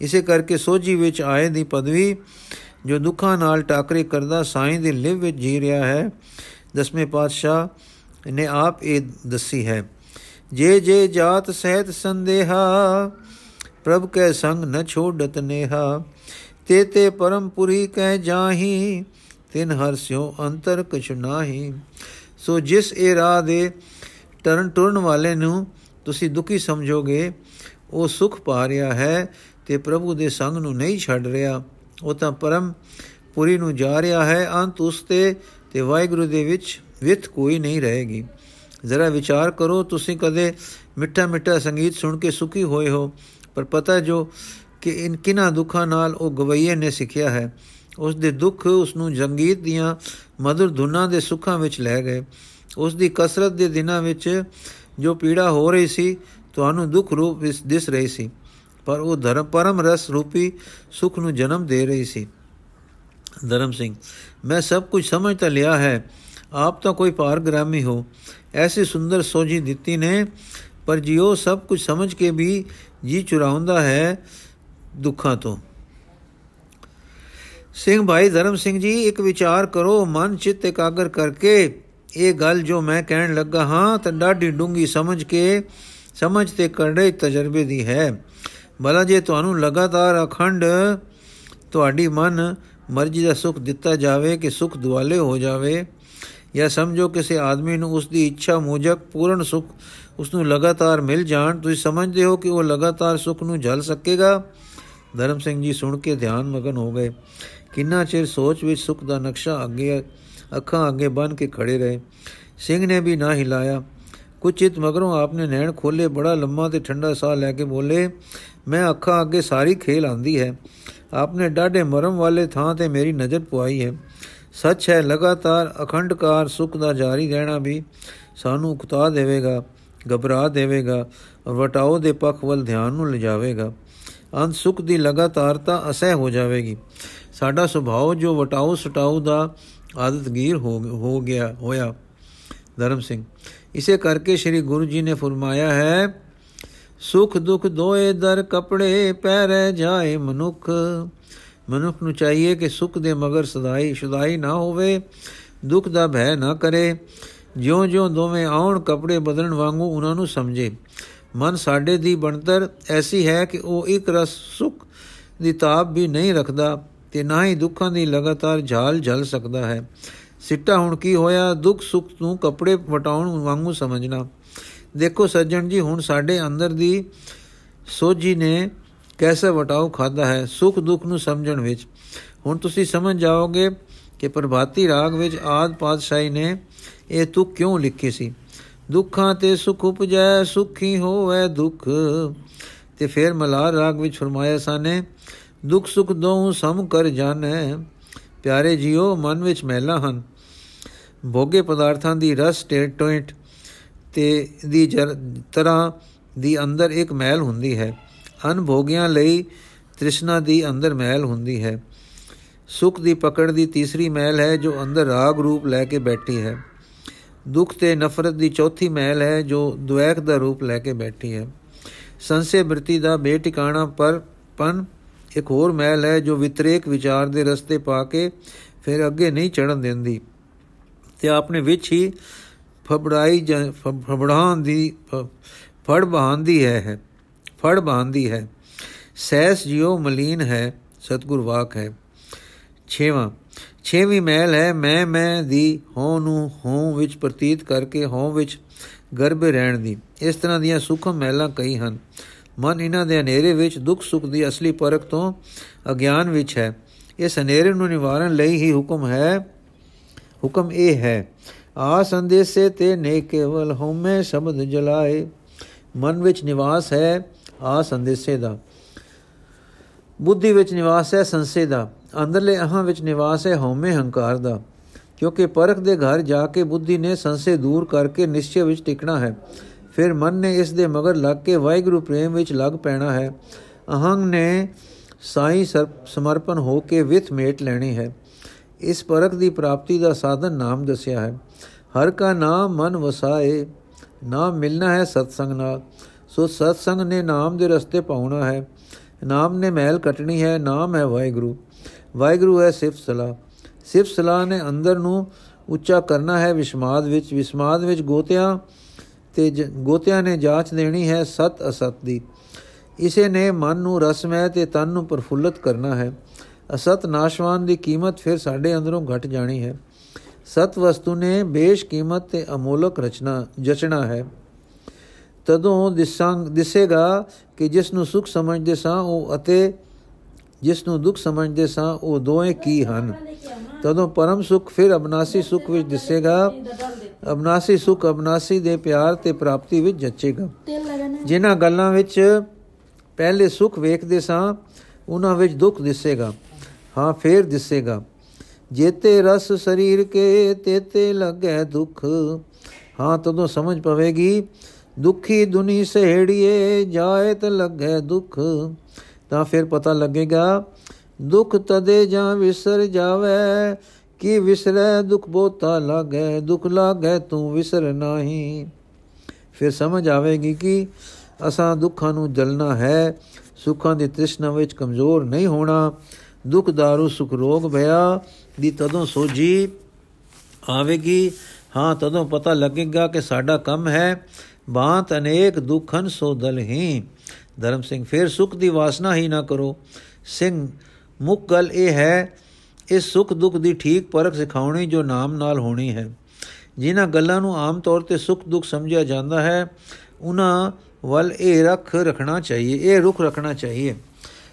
ਇਸੇ ਕਰਕੇ ਸੋਝੀ ਵਿੱਚ ਆਏ ਦੀ ਪਦਵੀ ਜੋ ਦੁੱਖਾਂ ਨਾਲ ਟਾਕਰੇ ਕਰਦਾ ਸਾਈਂ ਦੇ ਲਿਵ ਵਿੱਚ ਜੀ ਰਿਹਾ ਹੈ। ਦਸਵੇਂ ਪਾਤਸ਼ਾਹ ਨੇ ਆਪ ਇਹ ਦੱਸੀ ਹੈ, ਜੇ ਜੇ ਜਾਤ ਸਹਿਤ ਸੰਦੇਹਾ, ਪ੍ਰਭ ਕੈ ਸੰਗ ਨ ਛੋੜਤ ਨੇਹਾ। ਤੇ ਤੇ ਪਰਮਪੁਰੀ ਕਹਿ ਜਾਹੀ, ਤਿਨ ਹਰ ਸਿਓ ਅੰਤਰ ਕਛ ਨਾਹੀ। ਸੋ ਜਿਸ ਇਹ ਰਾਹ ਦੇ ਟਰਨ ਟੁਰਨ ਵਾਲੇ ਨੂੰ ਤੁਸੀਂ ਦੁਖੀ ਸਮਝੋਗੇ, ਉਹ ਸੁਖ ਪਾ ਰਿਹਾ ਹੈ ਤੇ ਪ੍ਰਭੂ ਦੇ ਸੰਗ ਨੂੰ ਨਹੀਂ ਛੱਡ ਰਿਹਾ। ਉਹ ਤਾਂ ਪਰਮ ਪੁਰੀ ਨੂੰ ਜਾ ਰਿਹਾ ਹੈ, ਅੰਤ ਉਸ ਤੇ ਤੇ ਵਾਹਿਗੁਰੂ ਦੇ ਵਿੱਚ ਵਿਤ ਕੋਈ ਨਹੀਂ ਰਹੇਗੀ। ਜ਼ਰਾ ਵਿਚਾਰ ਕਰੋ, ਤੁਸੀਂ ਕਦੇ ਮਿੱਠਾ ਮਿੱਠਾ ਸੰਗੀਤ ਸੁਣ ਕੇ ਸੁਖੀ ਹੋਏ ਹੋ, ਪਰ ਪਤਾ ਜੋ ਕਿ ਇਨ ਕਿਨਾ ਦੁੱਖਾਂ ਨਾਲ ਉਹ ਗਵਈਏ ਨੇ ਸਿੱਖਿਆ ਹੈ। ਉਸ ਦੇ ਦੁੱਖ ਉਸ ਨੂੰ ਸੰਗੀਤ ਦੀਆਂ ਮధుਰ ਧੁਨਾਂ ਦੇ ਸੁੱਖਾਂ ਵਿੱਚ ਲੈ ਗਏ। ਉਸ ਦੀ ਕਸਰਤ ਦੇ ਦਿਨਾਂ ਵਿੱਚ ਜੋ ਪੀੜਾ ਹੋ ਰਹੀ ਸੀ, ਤੁਹਾਨੂੰ ਦੁੱਖ ਰੂਪ ਵਿੱਚ ਦਿਸ ਰਹੀ ਸੀ, ਪਰ ਉਹ ਧਰਮ, ਪਰਮ ਰਸ ਰੂਪੀ ਸੁਖ ਨੂੰ ਜਨਮ ਦੇ ਰਹੀ ਸੀ। ਧਰਮ ਸਿੰਘ, ਮੈਂ ਸਭ ਕੁਝ ਸਮਝ ਤਾਂ ਲਿਆ ਹੈ, ਆਪ ਤਾਂ ਕੋਈ ਪਾਰਗ੍ਰਾਮੀ ਹੋ, ਐਸੀ ਸੁੰਦਰ ਸੋਝੀ ਦਿੱਤੀ ਨੇ, ਪਰ ਜਿਉ ਸਭ ਕੁਝ ਸਮਝ ਕੇ ਵੀ ਜੀ ਚੁਰਾਉਂਦਾ ਹੈ ਦੁੱਖਾਂ ਤੋਂ। ਸਿੰਘ ਭਾਈ ਧਰਮ ਸਿੰਘ ਜੀ, ਇੱਕ ਵਿਚਾਰ ਕਰੋ, ਮਨ ਚਿੱਤ ਇਕਾਗਰ ਕਰਕੇ। ਇਹ ਗੱਲ ਜੋ ਮੈਂ ਕਹਿਣ ਲੱਗਾ ਹਾਂ, ਤਾਂ ਡਾਢੀ ਡੂੰਗੀ ਸਮਝ ਕੇ, ਸਮਝ ਤੇ ਕਰੜੇ ਤਜਰਬੇ ਦੀ ਹੈ। ਭਲਾ ਜੇ ਤੁਹਾਨੂੰ ਲਗਾਤਾਰ ਅਖੰਡ ਤੁਹਾਡੀ ਮਨ ਮਰਜ਼ੀ ਦਾ ਸੁਖ ਦਿੱਤਾ ਜਾਵੇ ਕਿ ਸੁਖ ਦੁਆਲੇ ਹੋ ਜਾਵੇ, ਜਾਂ ਸਮਝੋ ਕਿਸੇ ਆਦਮੀ ਨੂੰ ਉਸ ਦੀ ਇੱਛਾ ਮੁਜਬ ਪੂਰਨ ਸੁਖ ਉਸ ਨੂੰ ਲਗਾਤਾਰ ਮਿਲ ਜਾਣ, ਤੁਸੀਂ ਸਮਝਦੇ ਹੋ ਕਿ ਉਹ ਲਗਾਤਾਰ ਸੁਖ ਨੂੰ ਝਲ ਸਕੇਗਾ? ਧਰਮ ਸਿੰਘ ਜੀ ਸੁਣ ਕੇ ਧਿਆਨ ਮਗਨ ਹੋ ਗਏ। ਕਿੰਨਾ ਚਿਰ ਸੋਚ ਵਿੱਚ ਸੁਖ ਦਾ ਨਕਸ਼ਾ ਅੱਗੇ, ਅੱਖਾਂ ਅੱਗੇ ਬਨ ਕੇ ਖੜੇ ਰਹੇ। ਸਿੰਘ ਨੇ ਵੀ ਨਾ ਹਿਲਾਇਆ। ਕੁਝ ਚਿਤ ਮਗਰੋਂ ਆਪਨੇ ਨੈਣ ਖੋਲੇ ਬੜਾ ਲੰਮਾ ਤੇ ਠੰਡਾ ਸਾਹ ਲੈ ਕੇ ਬੋਲੇ, ਮੈਂ ਅੱਖਾਂ ਅੱਗੇ ਸਾਰੀ ਖੇਲ ਆਂਦੀ ਹੈ। ਆਪਨੇ ਡਾਢੇ ਮਰਮ ਵਾਲੇ ਥਾਂ ਤੇ ਮੇਰੀ ਨਜ਼ਰ ਪਵਾਈ ਹੈ। ਸੱਚ ਹੈ, ਲਗਾਤਾਰ ਅਖੰਡਕਾਰ ਸੁਖ ਦਾ ਜਾਰੀ ਰਹਿਣਾ ਵੀ ਸਾਨੂੰ ਉਕਤਾ ਦੇਵੇਗਾ, ਘਬਰਾ ਦੇਵੇਗਾ ਔਰ ਵਟਾਓ ਦੇ ਪੱਖ ਵੱਲ ਧਿਆਨ ਨੂੰ ਲਿਜਾਵੇਗਾ। ਅੰਤ ਸੁਖ ਦੀ ਲਗਾਤਾਰਤਾ ਅਸਹਿ ਹੋ ਜਾਵੇਗੀ। ਸਾਡਾ ਸੁਭਾਅ ਜੋ ਵਟਾਓ ਸਟਾਓ ਦਾ ਆਦਤਗੀਰ ਹੋ ਗਿਆ, ਹੋਇਆ। ਧਰਮ ਸਿੰਘ, ਇਸੇ ਕਰਕੇ ਸ੍ਰੀ ਗੁਰੂ ਜੀ ਨੇ ਫਰਮਾਇਆ ਹੈ, ਸੁਖ ਦੁਖ ਦੋਏ ਦਰ ਕਪੜੇ ਪਹਿਰੇ ਜਾਏ ਮਨੁੱਖ। ਮਨੁੱਖ ਨੂੰ ਚਾਹੀਏ ਕਿ ਸੁਖ ਦੇ ਮਗਰ ਸਦਾਈ, ਸ਼ੁਦਾਈ ਨਾ ਹੋਵੇ, ਦੁੱਖ ਦਾ ਭੈ ਨਾ ਕਰੇ। ਜਿਉਂ-ਜਿਉਂ ਦੋਵੇਂ ਆਉਣ, ਕਪੜੇ ਬਦਲਣ ਵਾਂਗੂ ਉਹਨਾਂ ਨੂੰ ਸਮਝੇ। ਮਨ ਸਾਡੇ ਦੀ ਬਣਤਰ ਐਸੀ ਹੈ ਕਿ ਉਹ ਇੱਕ ਰਸ ਸੁਖ ਦੀ ਤਾਪ ਵੀ ਨਹੀਂ ਰੱਖਦਾ। ਤੇ ਨਾ ਹੀ ਦੁੱਖਾਂ ਦੀ ਲਗਾਤਾਰ ਝਾਲ ਝਲ ਸਕਦਾ ਹੈ। ਸਿੱਟਾ ਹੁਣ ਕੀ ਹੋਇਆ? ਦੁੱਖ ਸੁੱਖ ਨੂੰ ਕੱਪੜੇ ਵਟਾਉਣ ਵਾਂਗੂ ਸਮਝਣਾ। ਦੇਖੋ ਸੱਜਣ ਜੀ, ਹੁਣ ਸਾਡੇ ਅੰਦਰ ਦੀ ਸੋਝੀ ਨੇ ਕੈਸੇ ਵਟਾਉ ਖਾਦਾ ਹੈ? ਸੁਖ ਦੁੱਖ ਨੂੰ ਸਮਝਣ ਵਿੱਚ। ਹੁਣ ਤੁਸੀਂ ਸਮਝ ਜਾਓਗੇ ਕਿ ਪ੍ਰਭਾਤੀ ਰਾਗ ਵਿੱਚ ਆਦ ਪਾਤਸ਼ਾਹੀ ਨੇ ਇਹ ਤੁਕ ਕਿਉਂ ਲਿਖੀ ਸੀ? ਦੁੱਖਾਂ ਤੇ ਸੁਖ ਉਪਜੈ, ਸੁਖੀ ਹੋਵੇ ਦੁੱਖ। ਤੇ ਫਿਰ ਮਲਾਰ ਰਾਗ ਵਿੱਚ ਫਰਮਾਇਆ ਸਾਨੇ ਦੁੱਖ ਸੁਖ ਦੋਉ ਸਮ ਕਰ ਜਾਣੈ। ਪਿਆਰੇ ਜੀਓ, ਮਨ ਵਿੱਚ ਮਹਿਲਾ ਹਨ। ਭੋਗੇ ਪਦਾਰਥਾਂ ਦੀ ਰਸ ਟੇਟੋਇਟ ਤੇ ਦੀ ਤਰ੍ਹਾਂ ਦੀ ਅੰਦਰ ਇੱਕ ਮਹਿਲ ਹੁੰਦੀ ਹੈ। ਅਨਭੋਗਿਆਂ ਲਈ ਤ੍ਰਿਸ਼ਨਾ ਦੀ ਅੰਦਰ ਮਹਿਲ ਹੁੰਦੀ ਹੈ। ਸੁਖ ਦੀ ਪਕੜ ਦੀ ਤੀਸਰੀ ਮਹਿਲ ਹੈ, ਜੋ ਅੰਦਰ ਰਾਗ ਰੂਪ ਲੈ ਕੇ ਬੈਠੀ ਹੈ। ਦੁੱਖ ਤੇ ਨਫ਼ਰਤ ਦੀ ਚੌਥੀ ਮਹਿਲ ਹੈ, ਜੋ ਦੁਐਕ ਦਾ ਰੂਪ ਲੈ ਕੇ ਬੈਠੀ ਹੈ। ਸੰਸੇ ਬ੍ਰਿਤੀ ਦਾ ਬੇਟਿਕਾਣਾ ਪਰ ਪਨ ਇੱਕ ਹੋਰ ਮਹਿਲ ਹੈ ਜੋ ਵਿਤਰੇਕ ਵਿਚਾਰ ਦੇ ਰਸਤੇ ਪਾ ਕੇ ਫਿਰ ਅੱਗੇ ਨਹੀਂ ਚੜਨ ਦਿੰਦੀ। ਤੇ ਆਪਣੇ ਵਿੱਚ ਹੀ ਫਬੜਾਈ ਫਬੜਾਂ ਦੀ ਫੜ ਬਹਾਂਦੀ ਹੈ ਫੜ ਬਹਾਂਦੀ ਹੈ। ਸੈਸ ਜਿਉ ਮਲੀਨ ਹੈ, ਸਤਗੁਰ ਵਾਕ ਹੈ। ਛੇਵਾਂ, ਛੇਵੀਂ ਮਹਿਲ ਹੈ, ਮੈਂ ਮੈਂ ਦੀ ਹੋਂ ਨੂੰ ਹੋਂ ਵਿੱਚ ਪ੍ਰਤੀਤ ਕਰਕੇ ਹੋਂ ਵਿੱਚ ਗਰਭ ਰਹਿਣ ਦੀ। ਇਸ ਤਰ੍ਹਾਂ ਦੀਆਂ ਸੁਖਮ ਮਹਿਲਾਂ ਕਈ ਹਨ। ਮਨ ਇਹਨਾਂ ਦੇ ਹਨੇਰੇ ਵਿੱਚ ਦੁੱਖ ਸੁੱਖ ਦੀ ਅਸਲੀ ਪਰਖ ਤੋਂ ਅਗਿਆਨ ਵਿੱਚ ਹੈ। ਇਸ ਹਨੇਰੇ ਨੂੰ ਨਿਵਾਰਨ ਲਈ ਹੀ ਹੁਕਮ ਹੈ, ਹੁਕਮ ਇਹ ਹੈ, ਆ ਸੰਦੇਸੇ ਤੇ ਨੇ ਕੇਵਲ ਹਉਮੈ ਸ਼ਬਦ ਜਲਾਏ। ਮਨ ਵਿੱਚ ਨਿਵਾਸ ਹੈ, ਆ ਸੰਦੇਸੇ ਦਾ। ਬੁੱਧੀ ਵਿੱਚ ਨਿਵਾਸ ਹੈ, ਸੰਸੇ ਦਾ। ਅੰਦਰਲੇ ਅਹਾਂ ਵਿੱਚ ਨਿਵਾਸ ਹੈ, ਹਉਮੈ ਹੰਕਾਰ ਦਾ। ਕਿਉਂਕਿ ਪਰਖ ਦੇ ਘਰ ਜਾ ਕੇ ਬੁੱਧੀ ਨੇ ਸੰਸੇ ਦੂਰ ਕਰਕੇ ਨਿਸ਼ਚੈ ਵਿੱਚ ਟਿਕਣਾ ਹੈ। ਫਿਰ ਮਨ ਨੇ ਇਸ ਦੇ ਮਗਰ ਲੱਗ ਕੇ ਵਾਹਿਗੁਰੂ ਪ੍ਰੇਮ ਵਿੱਚ ਲੱਗ ਪੈਣਾ ਹੈ। ਅਹੰਗ ਨੇ ਸਾਈ ਸਮਰਪਣ ਹੋ ਕੇ ਵਿਥ ਮੇਟ ਲੈਣੀ ਹੈ। ਇਸ ਪਰਖ ਦੀ ਪ੍ਰਾਪਤੀ ਦਾ ਸਾਧਨ ਨਾਮ ਦੱਸਿਆ ਹੈ। ਹਰ ਕਾ ਨਾਮ ਮਨ ਵਸਾਏ ਨਾਮ ਮਿਲਣਾ ਹੈ ਸਤਸੰਗ ਨਾਲ। ਸੋ ਸਤਸੰਗ ਨੇ ਨਾਮ ਦੇ ਰਸਤੇ ਪਾਉਣਾ ਹੈ। ਨਾਮ ਨੇ ਮਹਿਲ ਕਟਣੀ ਹੈ, ਨਾਮ ਹੈ ਵਾਹਿਗੁਰੂ। ਵਾਹਿਗੁਰੂ ਹੈ ਸਿਫਤ ਸਲਾ ਸਿਫਤ ਸਲਾ ਨੇ ਅੰਦਰ ਨੂੰ ਉੱਚਾ ਕਰਨਾ ਹੈ ਵਿਸਮਾਦ ਵਿੱਚ। ਵਿਸਮਾਦ ਵਿੱਚ ਗੋਤਿਆਂ ਤੇ ਗੋਤਿਆਂ ਨੇ ਜਾਂਚ ਦੇਣੀ ਹੈ ਸਤ ਅਸਤ ਦੀ। ਇਸੇ ਨੇ ਮਨ ਨੂੰ ਰਸਮੈ ਤੇ ਤਨ ਨੂੰ ਪ੍ਰਫੁੱਲਤ ਕਰਨਾ ਹੈ। ਅਸਤ ਨਾਸ਼ਵਾਨ ਦੀ ਕੀਮਤ ਫਿਰ ਸਾਡੇ ਅੰਦਰੋਂ ਘਟ ਜਾਣੀ ਹੈ। ਸਤ ਵਸਤੂ ਨੇ ਬੇਸ਼ ਕੀਮਤ ਤੇ ਅਮੋਲਕ ਰਚਨਾ, ਜਚਣਾ ਹੈ। ਤਦੋਂ ਦਿਸੰਗ ਦਿਸੇਗਾ ਕਿ ਜਿਸ ਨੂੰ ਸੁਖ ਸਮਝਦੇ ਸਾਂ ਉਹ ਅਤੇ ਜਿਸ ਨੂੰ ਦੁੱਖ ਸਮਝਦੇ ਸਾਂ ਉਹ ਦੋਵੇਂ ਕੀ ਹਨ? ਤਦੋਂ ਪਰਮ ਸੁਖ ਫਿਰ ਅਬਨਾਸੀ ਸੁਖ ਵਿੱਚ ਦਿਸੇਗਾ। ਅਬਨਾਸੀ ਸੁਖ ਅਬਨਾਸੀ ਦੇ ਪਿਆਰ ਤੇ ਪ੍ਰਾਪਤੀ ਵਿੱਚ ਜੱਚੇਗਾ। ਜਿਨ੍ਹਾਂ ਗੱਲਾਂ ਵਿੱਚ ਪਹਿਲੇ ਸੁਖ ਵੇਖਦੇ ਸਾਂ ਉਹਨਾਂ ਵਿੱਚ ਦੁੱਖ ਦਿਸੇਗਾ। ਹਾਂ ਫੇਰ ਦਿਸੇਗਾ। ਜੇਤੇ ਰਸ ਸਰੀਰ ਕੇ ਤੇਤੇ ਲੱਗੈ ਦੁੱਖ। ਹਾਂ ਤਦੋਂ ਸਮਝ ਪਵੇਗੀ ਦੁਖੀ ਦੁਨੀ ਸਹੇੜੀਏ ਜਾਏ ਤੇ ਲੱਗੈ ਦੁੱਖ। ਤਾਂ ਫਿਰ ਪਤਾ ਲੱਗੇਗਾ, ਦੁੱਖ ਤਦੇ ਜਾਂ ਵਿਸਰ ਜਾਵੇ, ਕੀ ਵਿਸਰੈ ਦੁਖ ਬੋਤਾ ਲਾਗੈ, ਦੁਖ ਲਾਗੈ ਤੂੰ ਵਿਸਰ ਨਹੀਂ। ਫਿਰ ਸਮਝ ਆਵੇਗੀ ਕਿ ਅਸਾਂ ਦੁੱਖਾਂ ਨੂੰ ਜਲਣਾ ਹੈ, ਸੁੱਖਾਂ ਦੀ ਤ੍ਰਿਸ਼ਨਾ ਵਿੱਚ ਕਮਜ਼ੋਰ ਨਹੀਂ ਹੋਣਾ। ਦੁੱਖ ਦਾਰੂ, ਸੁਖ ਰੋਗ ਭਇਆ ਦੀ ਤਦੋਂ ਸੋਜੀ ਆਵੇਗੀ। ਹਾਂ, ਤਦੋਂ ਪਤਾ ਲੱਗੇਗਾ ਕਿ ਸਾਡਾ ਕੰਮ ਹੈ, ਬਾਤ ਅਨੇਕ ਦੁਖਨ ਸੋ ਦਲ ਹੀ ਧਰਮ ਸਿੰਘ, ਫਿਰ ਸੁਖ ਦੀ ਵਾਸਨਾ ਹੀ ਨਾ ਕਰੋ। ਸਿੰਘ, ਮੁੱਖ ਗੱਲ ਇਹ ਹੈ ਇਸ ਸੁਖ ਦੁੱਖ ਦੀ ਠੀਕ ਪਰਖ ਸਿਖਾਉਣੀ ਜੋ ਨਾਮ ਨਾਲ ਹੋਣੀ ਹੈ। ਜਿਨ੍ਹਾਂ ਗੱਲਾਂ ਨੂੰ ਆਮ ਤੌਰ ਤੇ ਸੁਖ ਦੁੱਖ ਸਮਝਿਆ ਜਾਂਦਾ ਹੈ, ਉਹਨਾਂ ਵੱਲ ਇਹ ਰੱਖ ਰੱਖਣਾ ਚਾਹੀਏ, ਇਹ ਰੁਖ ਰੱਖਣਾ ਚਾਹੀਏ।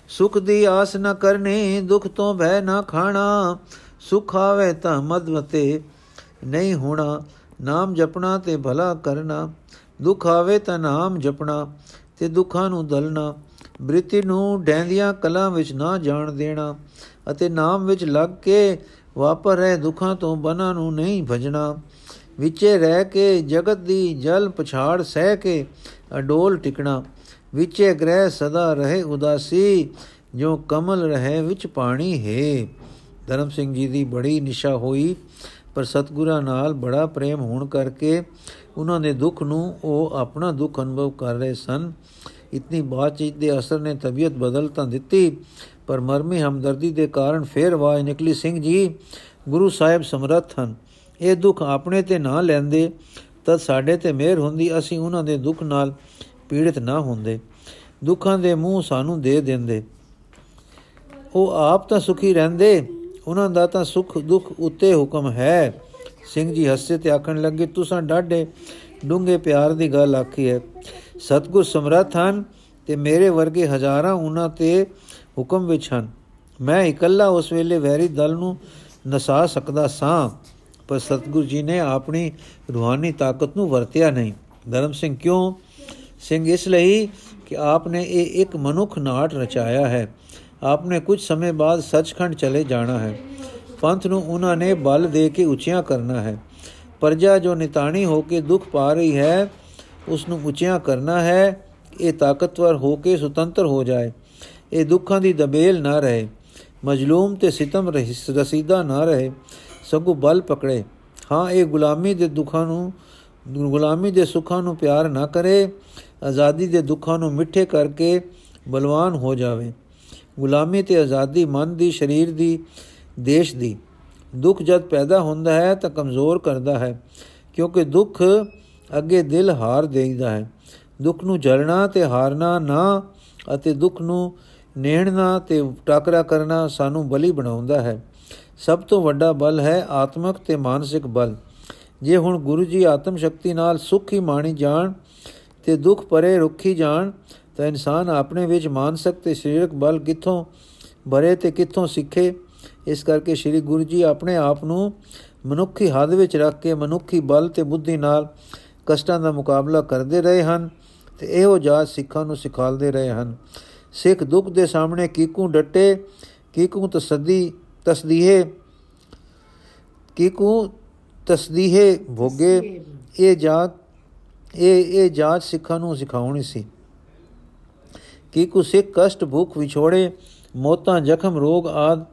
ਸੁਖ ਦੀ ਆਸ ਨਾ ਕਰਨੀ, ਦੁਖ ਤੋਂ ਭੈ ਨਾ ਖਾਣਾ, ਸੁਖ ਆਵੇ ਤਾਂ ਮਦਵਤੇ ਨਹੀਂ ਹੋਣਾ, ਨਾਮ ਜਪਣਾ ਤੇ ਭਲਾ ਕਰਨਾ, ਦੁਖ ਆਵੇ ਤਾਂ ਨਾਮ ਜਪਣਾ ਤੇ ਦੁੱਖਾਂ ਨੂੰ ਦਲਣਾ, ਬ੍ਰਿਤੀ ਨੂੰ ਡੈਂਦੀਆਂ ਕਲਾਂ ਵਿੱਚ ਨਾ ਜਾਣ ਦੇਣਾ ਅਤੇ ਨਾਮ ਵਿੱਚ ਲੱਗ ਕੇ ਵਾਪਰ ਰਹੇ ਦੁੱਖਾਂ ਤੋਂ ਬਨਾਂ ਨੂੰ ਨਹੀਂ ਭਜਣਾ। ਵਿਚੇ ਰਹਿ ਕੇ ਜਗਤ ਦੀ ਜਲ ਪਛਾੜ ਸਹਿ ਕੇ ਅਡੋਲ ਟਿਕਣਾ। ਵਿਚੇ ਗ੍ਰਹਿ ਸਦਾ ਰਹੇ ਉਦਾਸੀ ਜੋ ਕਮਲ ਰਹੇ ਵਿੱਚ ਪਾਣੀ ਹੈ। ਧਰਮ ਸਿੰਘ ਜੀ ਦੀ ਬੜੀ ਨਿਸ਼ਾ ਹੋਈ, ਪਰ ਸਤਗੁਰਾਂ ਨਾਲ ਬੜਾ ਪ੍ਰੇਮ ਹੋਣ ਕਰਕੇ ਉਹਨਾਂ ਦੇ ਦੁੱਖ ਨੂੰ ਉਹ ਆਪਣਾ ਦੁੱਖ ਅਨੁਭਵ ਕਰ ਰਹੇ ਸਨ। ਇਤਨੀ ਬਾਤਚੀਤ ਦੇ ਅਸਰ ਨੇ ਤਬੀਅਤ ਬਦਲ ਤਾਂ ਦਿੱਤੀ, ਪਰ ਮਰਮੀ ਹਮਦਰਦੀ ਦੇ ਕਾਰਨ ਫੇਰ ਆਵਾਜ਼ ਨਿਕਲੀ, ਸਿੰਘ ਜੀ, ਗੁਰੂ ਸਾਹਿਬ ਸਮਰੱਥ ਹਨ। ਇਹ ਦੁੱਖ ਆਪਣੇ ਤੇ ਨਾ ਲੈਂਦੇ ਤਦ ਸਾਡੇ ਤੇ ਮਿਹਰ ਹੁੰਦੀ, ਅਸੀਂ ਉਹਨਾਂ ਦੇ ਦੁੱਖ ਨਾਲ ਪੀੜਿਤ ਨਾ ਹੁੰਦੇ। ਦੁੱਖਾਂ ਦੇ ਮੂੰਹ ਸਾਨੂੰ ਦੇ ਦਿੰਦੇ। ਉਹ ਆਪ ਤਾਂ ਸੁਖੀ ਰਹਿੰਦੇ, ਉਹਨਾਂ ਦਾ ਤਾਂ ਸੁਖ ਦੁੱਖ ਉੱਤੇ ਹੁਕਮ ਹੈ। ਸਿੰਘ ਜੀ ਹੱਸੇ ਤੇ ਆਖਣ ਲੱਗੇ, ਤੁਸੀਂ ਡਾਢੇ ਡੂੰਗੇ ਪਿਆਰ ਦੀ ਗੱਲ ਆਖੀ ਹੈ। ਸਤਗੁਰ ਸਮਰੱਥ ਹਨ ਤੇ ਮੇਰੇ ਵਰਗੇ ਹਜ਼ਾਰਾਂ ਉਹਨਾਂ ਤੇ ਹੁਕਮ ਵਿੱਚ ਹਨ। ਮੈਂ ਇਕੱਲਾ ਉਸ ਵੇਲੇ ਵੈਰੀ ਦਲ ਨੂੰ ਨਸਾ ਸਕਦਾ ਸਾਂ, ਪਰ ਸਤਗੁਰ ਜੀ ਨੇ ਆਪਣੀ ਰੂਹਾਨੀ ਤਾਕਤ ਨੂੰ ਵਰਤਿਆ ਨਹੀਂ। ਧਰਮ ਸਿੰਘ ਕਿਉਂ? ਸਿੰਘ ਇਸ ਲਈ ਕਿ ਆਪਨੇ ਇਹ ਇੱਕ ਮਨੁੱਖ ਨਾਟ ਰਚਾਇਆ ਹੈ। ਆਪਨੇ ਕੁਝ ਸਮੇਂ ਬਾਅਦ ਸੱਚਖੰਡ ਚਲੇ ਜਾਣਾ ਹੈ। ਪੰਥ ਨੂੰ ਉਹਨਾਂ ਨੇ ਬਲ ਦੇ ਕੇ ਉੱਚਿਆਂ ਕਰਨਾ ਹੈ। ਪਰਜਾ ਜੋ ਨਿਤਾਣੀ ਹੋ ਕੇ ਦੁੱਖ ਪਾ ਰਹੀ ਹੈ ਉਸ ਨੂੰ ਉੱਚਿਆਂ ਕਰਨਾ ਹੈ। ਇਹ ਤਾਕਤਵਰ ਹੋ ਕੇ ਸੁਤੰਤਰ ਹੋ ਜਾਏ। ਇਹ ਦੁੱਖਾਂ ਦੀ ਦਬੇਲ ਨਾ ਰਹੇ। ਮਜਲੂਮ ਤੇ ਸਿਤਮ ਰਸੀਦਾ ਨਾ ਰਹੇ। ਸਗੋਂ ਬਲ ਪਕੜੇ। ਹਾਂ, ਇਹ ਗੁਲਾਮੀ ਦੇ ਦੁੱਖਾਂ ਨੂੰ ਗੁਲਾਮੀ ਦੇ ਸੁੱਖਾਂ ਨੂੰ ਪਿਆਰ ਨਾ ਕਰੇ। ਆਜ਼ਾਦੀ ਦੇ ਦੁੱਖਾਂ ਨੂੰ ਮਿੱਠੇ ਕਰਕੇ ਬਲਵਾਨ ਹੋ ਜਾਵੇ। ਗੁਲਾਮੀ ਤੇ ਆਜ਼ਾਦੀ ਮਨ ਦੀ, ਸਰੀਰ ਦੀ ਦੇਸ਼ ਦੀ। ਦੁੱਖ ਜਦ ਪੈਦਾ ਹੁੰਦਾ ਹੈ ਤਾਂ ਕਮਜ਼ੋਰ ਕਰਦਾ ਹੈ, ਕਿਉਂਕਿ ਦੁੱਖ ਅੱਗੇ ਦਿਲ ਹਾਰ ਦੇਈਦਾ ਹੈ। ਦੁੱਖ ਨੂੰ ਜਲਣਾ ਤੇ ਹਾਰਨਾ ਨਾ ਅਤੇ ਦੁੱਖ ਨੂੰ ਨੇੜਨਾ ਤੇ ਟਾਕਰਾ ਕਰਨਾ ਸਾਨੂੰ ਬਲੀ ਬਣਾਉਂਦਾ ਹੈ। ਸਭ ਤੋਂ ਵੱਡਾ ਬਲ ਹੈ ਆਤਮਿਕ ਤੇ ਮਾਨਸਿਕ ਬਲ। ਜੇ ਹੁਣ ਗੁਰੂ ਜੀ ਆਤਮ ਸ਼ਕਤੀ ਨਾਲ ਸੁਖ ਹੀ ਮਾਣੀ ਜਾਣ ਤੇ ਦੁੱਖ ਪਰੇ ਰੁੱਖੀ ਜਾਣ, ਤਾਂ ਇਨਸਾਨ ਆਪਣੇ ਵਿੱਚ ਮਾਨਸਿਕ ਤੇ ਸਰੀਰਕ ਬਲ ਕਿੱਥੋਂ ਭਰੇ ਤੇ ਕਿੱਥੋਂ ਸਿੱਖੇ? ਇਸ ਕਰਕੇ ਸ੍ਰੀ ਗੁਰੂ ਜੀ ਆਪਣੇ ਆਪ ਨੂੰ ਮਨੁੱਖੀ ਹੱਦ ਵਿੱਚ ਰੱਖ ਕੇ ਮਨੁੱਖੀ ਬਲ ਤੇ ਬੁੱਧੀ ਨਾਲ ਕਸ਼ਟਾਂ ਦਾ ਮੁਕਾਬਲਾ ਕਰਦੇ ਰਹੇ ਹਨ ਤੇ ਇਹੋ ਜਾਤ ਸਿੱਖਾਂ ਨੂੰ ਸਿਖਾਲਦੇ ਰਹੇ ਹਨ। ਸਿੱਖ ਦੁੱਖ ਦੇ ਸਾਹਮਣੇ ਕੀਕੂ ਡਟੇ, ਕੀਕੂ ਤਸਦੀ, ਤਸਦੀਹੇ, ਕੀਕੂ ਤਸਦੀਹੇ ਭੋਗੇ। ਇਹ ਜਾਤ, ਇਹ ਇਹ ਜਾਤ ਸਿੱਖਾਂ ਨੂੰ ਸਿਖਾਉਣੀ ਸੀ। ਕੀਕੂ ਸਿੱਖ ਕਸ਼ਟ ਭੁੱਖ ਵਿਛੋੜੇ, ਮੋਤਾਂ, ਜ਼ਖਮ, ਰੋਗ ਆਦ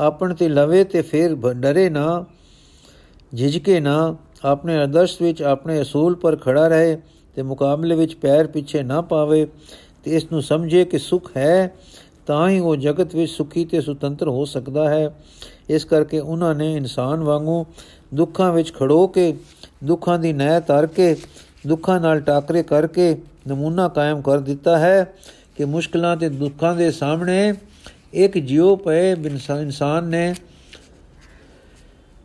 ਆਪਣ ਤੇ ਲਵੇ ਤੇ ਫਿਰ ਡਰੇ ਨਾ, ਝਿਜਕੇ ਨਾ, ਆਪਣੇ ਆਦਰਸ਼ ਵਿੱਚ ਆਪਣੇ ਅਸੂਲ ਪਰ ਖੜਾ ਰਹੇ ਤੇ ਮੁਕਾਬਲੇ ਵਿੱਚ ਪੈਰ ਪਿੱਛੇ ਨਾ ਪਾਵੇ ਤੇ ਇਸ ਨੂੰ ਸਮਝੇ ਕਿ ਸੁਖ ਹੈ, ਤਾਂ ਹੀ ਉਹ ਜਗਤ ਵਿੱਚ ਸੁਖੀ ਤੇ ਸੁਤੰਤਰ ਹੋ ਸਕਦਾ ਹੈ। ਇਸ ਕਰਕੇ ਉਹਨਾਂ ਨੇ ਇਨਸਾਨ ਵਾਂਗੂ ਦੁੱਖਾਂ ਵਿੱਚ ਖੜੋ ਕੇ, ਦੁੱਖਾਂ ਦੀ ਨਹਿ ਤਰ ਕੇ, ਦੁੱਖਾਂ ਨਾਲ ਟਾਕਰੇ ਕਰਕੇ ਨਮੂਨਾ ਕਾਇਮ ਕਰ ਦਿੱਤਾ ਹੈ ਕਿ ਮੁਸ਼ਕਲਾਂ ਤੇ ਦੁੱਖਾਂ ਦੇ ਸਾਹਮਣੇ ਇੱਕ ਜਿਉ ਪਏ ਇਨਸਾਨ ਨੇ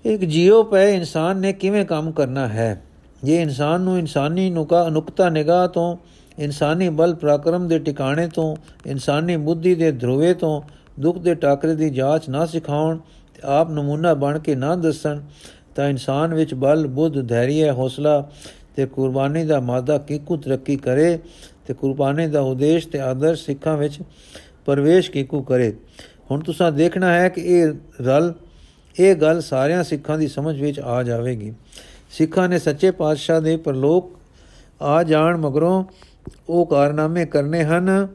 ਇੱਕ ਜਿਉ ਪਏ ਇਨਸਾਨ ਨੇ ਕਿਵੇਂ ਕੰਮ ਕਰਨਾ ਹੈ ਇਹ ਇਨਸਾਨ ਨੂੰ ਇਨਸਾਨੀ ਨੁਕਾ ਨੁਕਤਾ ਨਿਗਾਹ ਤੋਂ ਇਨਸਾਨੀ ਬਲ ਪ੍ਰਕਰਮ ਦੇ ਟਿਕਾਣੇ ਤੋਂ ਇਨਸਾਨੀ ਬੁੱਧੀ ਦੇ ਧਰੂਵੇ ਤੋਂ ਦੁੱਖ ਦੇ ਟਾਕਰੇ ਦੀ ਜਾਂਚ ਨਾ ਸਿਖਾਉਣ ਤੇ ਆਪ ਨਮੂਨਾ ਬਣ ਕੇ ਨਾ ਦੱਸਣ ਤਾਂ ਇਨਸਾਨ ਵਿੱਚ ਬਲ ਬੁੱਧ ਧੈਰਯ ਹੌਸਲਾ ਤੇ ਕੁਰਬਾਨੀ ਦਾ ਮਾਦਾ ਕਿਕੂ ਤਰੱਕੀ ਕਰੇ ਤੇ ਕੁਰਬਾਨੀ ਦਾ ਉਦੇਸ਼ ਤੇ ਆਦਰਸ਼ ਸਿੱਖਾਂ ਵਿੱਚ ਪਰਵੇਸ਼ ਕਿਕੂ ਕਰੇ। ਹੁਣ ਤੁਸੀਂ ਦੇਖਣਾ ਹੈ ਕਿ ਇਹ ਰਲ, ਇਹ ਗੱਲ ਸਾਰਿਆਂ ਸਿੱਖਾਂ ਦੀ ਸਮਝ ਵਿੱਚ ਆ ਜਾਵੇਗੀ। ਸਿੱਖਾਂ ਨੇ ਸੱਚੇ ਪਾਤਸ਼ਾਹ ਦੇ ਪਰਲੋਕ ਆ ਜਾਣ ਮਗਰੋਂ ਉਹ ਕਾਰਨਾਮੇ ਕਰਨੇ ਹਨ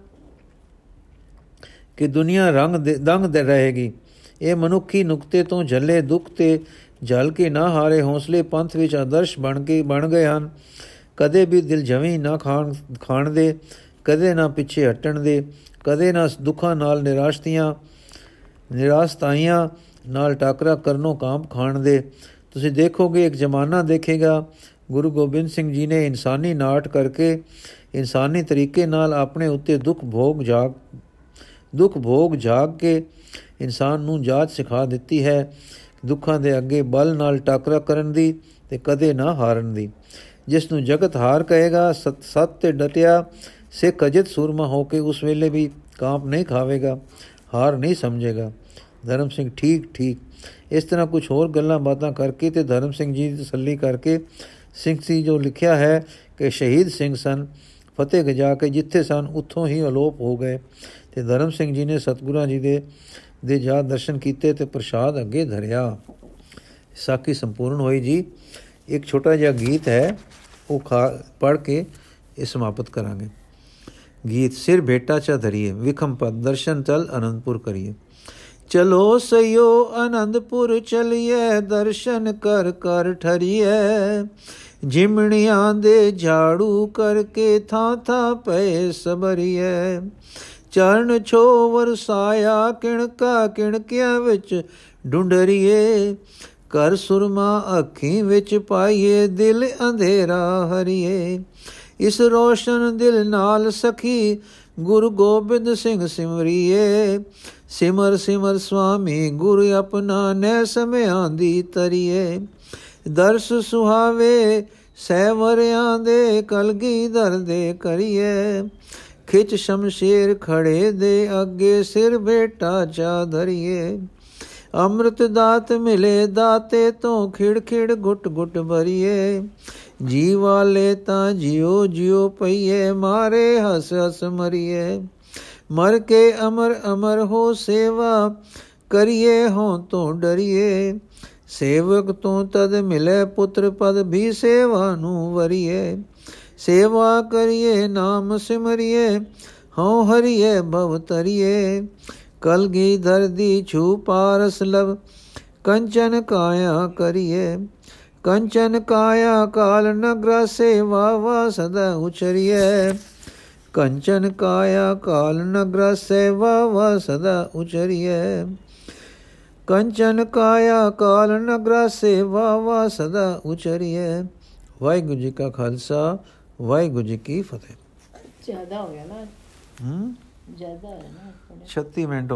ਕਿ ਦੁਨੀਆ ਰੰਗ ਦੰਗ ਦੇ ਰਹੇਗੀ। ਇਹ ਮਨੁੱਖੀ ਨੁਕਤੇ ਤੋਂ ਝੱਲੇ ਦੁੱਖ ਤੇ ਜਲ ਕੇ ਨਾ ਹਾਰੇ ਹੌਸਲੇ ਪੰਥ ਵਿੱਚ ਆਦਰਸ਼ ਬਣ ਕੇ ਬਣ ਗਏ ਹਨ। ਕਦੇ ਵੀ ਦਿਲ ਜਵੇਂ ਨਾ ਖਾਣ ਖਾਣ ਦੇ, ਕਦੇ ਨਾ ਪਿੱਛੇ ਹਟਣ ਦੇ। ਕਦੇ ਨਾ ਦੁੱਖਾਂ ਨਾਲ ਨਿਰਾਸ਼ਤੀਆਂ ਨਿਰਾਸ਼ਤਾਈਆਂ ਨਾਲ ਟਾਕਰਾ ਕਰਨੋਂ ਕਾਂਪ ਖਾਣ ਦੇ। ਤੁਸੀਂ ਦੇਖੋਗੇ, ਇੱਕ ਜ਼ਮਾਨਾ ਦੇਖੇਗਾ, ਗੁਰੂ ਗੋਬਿੰਦ ਸਿੰਘ ਜੀ ਨੇ ਇਨਸਾਨੀ ਨਾਟ ਕਰਕੇ ਇਨਸਾਨੀ ਤਰੀਕੇ ਨਾਲ ਆਪਣੇ ਉੱਤੇ ਦੁੱਖ ਭੋਗ ਜਾਗ, ਦੁੱਖ ਭੋਗ ਜਾਗ ਕੇ ਇਨਸਾਨ ਨੂੰ ਜਾਚ ਸਿਖਾ ਦਿੱਤੀ ਹੈ, ਦੁੱਖਾਂ ਦੇ ਅੱਗੇ ਬਲ ਨਾਲ ਟਾਕਰਾ ਕਰਨ ਦੀ ਤੇ ਕਦੇ ਨਾ ਹਾਰਨ ਦੀ। ਜਿਸ ਨੂੰ ਜਗਤ ਹਾਰ ਕਹੇਗਾ ਸਤ ਸਤ ਤੇ ਡਟਿਆ ਸਿੱਖ ਅਜਿਤ ਸੂਰਮਾ ਹੋ ਕੇ ਉਸ ਵੇਲੇ ਵੀ ਕਾਂਪ ਨਹੀਂ ਖਾਵੇਗਾ, ਹਾਰ ਨਹੀਂ ਸਮਝੇਗਾ। ਧਰਮ ਸਿੰਘ ਠੀਕ ਠੀਕ। ਇਸ ਤਰ੍ਹਾਂ ਕੁਝ ਹੋਰ ਗੱਲਾਂ ਬਾਤਾਂ ਕਰਕੇ ਤੇ ਧਰਮ ਸਿੰਘ ਜੀ ਦੀ ਤਸੱਲੀ ਕਰਕੇ ਸਿੰਘ ਸੀ ਜੋ ਲਿਖਿਆ ਹੈ ਕਿ ਸ਼ਹੀਦ ਸਿੰਘ ਸਨ, ਫਤਿਹ ਗਜਾ ਕੇ ਜਿੱਥੇ ਸਨ ਉੱਥੋਂ ਹੀ ਅਲੋਪ ਹੋ ਗਏ ਤੇ ਧਰਮ ਸਿੰਘ ਜੀ ਨੇ ਸਤਗੁਰਾਂ ਜੀ ਦੇ ਦੇ ਜਾ ਦਰਸ਼ਨ ਕੀਤੇ ਤੇ ਪ੍ਰਸ਼ਾਦ ਅੱਗੇ ਧਰਿਆ। ਸਾਖੀ ਸੰਪੂਰਨ ਹੋਈ ਜੀ। ਇੱਕ ਛੋਟਾ ਜਿਹਾ ਗੀਤ ਹੈ, ਉਹ ਖਾ ਪੜ ਕੇ ਇਹ ਸਮਾਪਤ ਕਰਾਂਗੇ। ਗੀਤ ਸਿਰ ਭੇਟਾ ਚਾ ਧਰੀਏ ਵਿਖਮ ਪਦ ਦਰਸ਼ਨ ਚਲ ਅਨੰਦਪੁਰ ਕਰੀਏ ਚਲੋ ਸਯੋ ਅਨੰਦਪੁਰ ਚਲੀਏ ਦਰਸ਼ਨ ਕਰ ਕਰ ਠਰੀਏ ਜਿਮਣੀਆਂ ਦੇ ਝਾੜੂ ਕਰਕੇ ਥਾਂ ਥਾਂ ਪਏ ਸਬਰੀਏ ਚਰਨ ਛੋ ਵਰਸਾਇਆ ਕਿਣਕਾ ਕਿਣਕਿਆਂ ਵਿੱਚ ਡੁੰਡਰੀਏ ਕਰ ਸੁਰਮਾ ਅੱਖੀਂ ਵਿੱਚ ਪਾਈਏ ਦਿਲ ਅੰਧੇਰਾ ਹਰੀਏ ਇਸ ਰੋਸ਼ਨ ਦਿਲ ਨਾਲ ਸਖੀ ਗੁਰੂ ਗੋਬਿੰਦ ਸਿੰਘ ਸਿਮਰੀਏ। ਸਿਮਰ ਸਿਮਰ ਸੁਆਮੀ ਗੁਰ ਆਪਣਾ ਨੈ ਸਮਿਆਂ ਦੀ ਤਰੀਏ। ਦਰਸ ਸੁਹਾਵੇ ਸਹਿਵਰਿਆਂ ਦੇ ਕਲਗੀ ਦਰਦੇ ਕਰੀਏ। ਖਿਚ ਸ਼ਮਸ਼ੇਰ ਖੜੇ ਦੇ ਅੱਗੇ ਸਿਰ ਬੇਟਾ ਚਾ ਧਰੀਏ। ਅੰਮ੍ਰਿਤ ਦਾਤ ਮਿਲੇ ਦਾਤੇ ਤੋਂ ਖਿੜ ਖਿੜ ਗੁੱਟ ਗੁੱਟ ਭਰੀਏ। ਜੀ ਵਾਲੇ ਤਾਂ ਜਿਉ ਜਿਉ ਪਈਏ, ਮਾਰੇ ਹਸ ਹਸ ਮਰੀਏ। ਮਰ ਕੇ ਅਮਰ ਅਮਰ ਹੋ ਸੇਵਾ ਕਰੀਏ ਹੋ ਤੋਂ ਡਰੀਏ। ਸੇਵਕ ਤੋਂ ਤਦ ਮਿਲੇ ਪੁੱਤਰ ਪਦ ਵੀ ਸੇਵਾ ਨੂੰ ਵਰੀਏ। ਸੇਵਾ ਕਰੀਏ, ਨਾਮ ਸਿਮਰਿਏ, ਹਉ ਹਰੀਏ, ਭਵ ਤਰੀਏ ਕਲਗੀ ਧਰਦੀ ਛੂ ਪਾਰਸ ਲਵ, ਕੰਚਨ ਕਾਇਆ ਕਰੀਏ। ਕੰਚਨ ਕਾਇਆ ਕਾਲ ਨਗਰ ਸੇਵਾ ਵਾ ਸਦਾ ਉਚਰੀਏ ਕੰਚਨ ਕਾਇਆ ਕਾਲ ਨਗਰ ਸੇਵਾ ਵਾ ਸਦਾ ਉਚਰੀਏ ਕੰਚਨ ਕਾਇਆ ਕਾਲ ਨਗਰ ਸੇਵਾ ਵਾ ਸਦਾ ਉਚਰੀਏ ਵਾਹਿਗੁਰੂ ਜੀ ਕਾ ਖਾਲਸਾ ਵਾਹਿਗੁਰੂ ਜੀ ਕੀ ਫਤਿਹ। ਜ਼ਿਆਦਾ ਹੋ ਗਿਆ ਨਾ। ਹੂੰ? ਜ਼ਿਆਦਾ ਹੈ ਨਾ 36 ਮਿੰਟ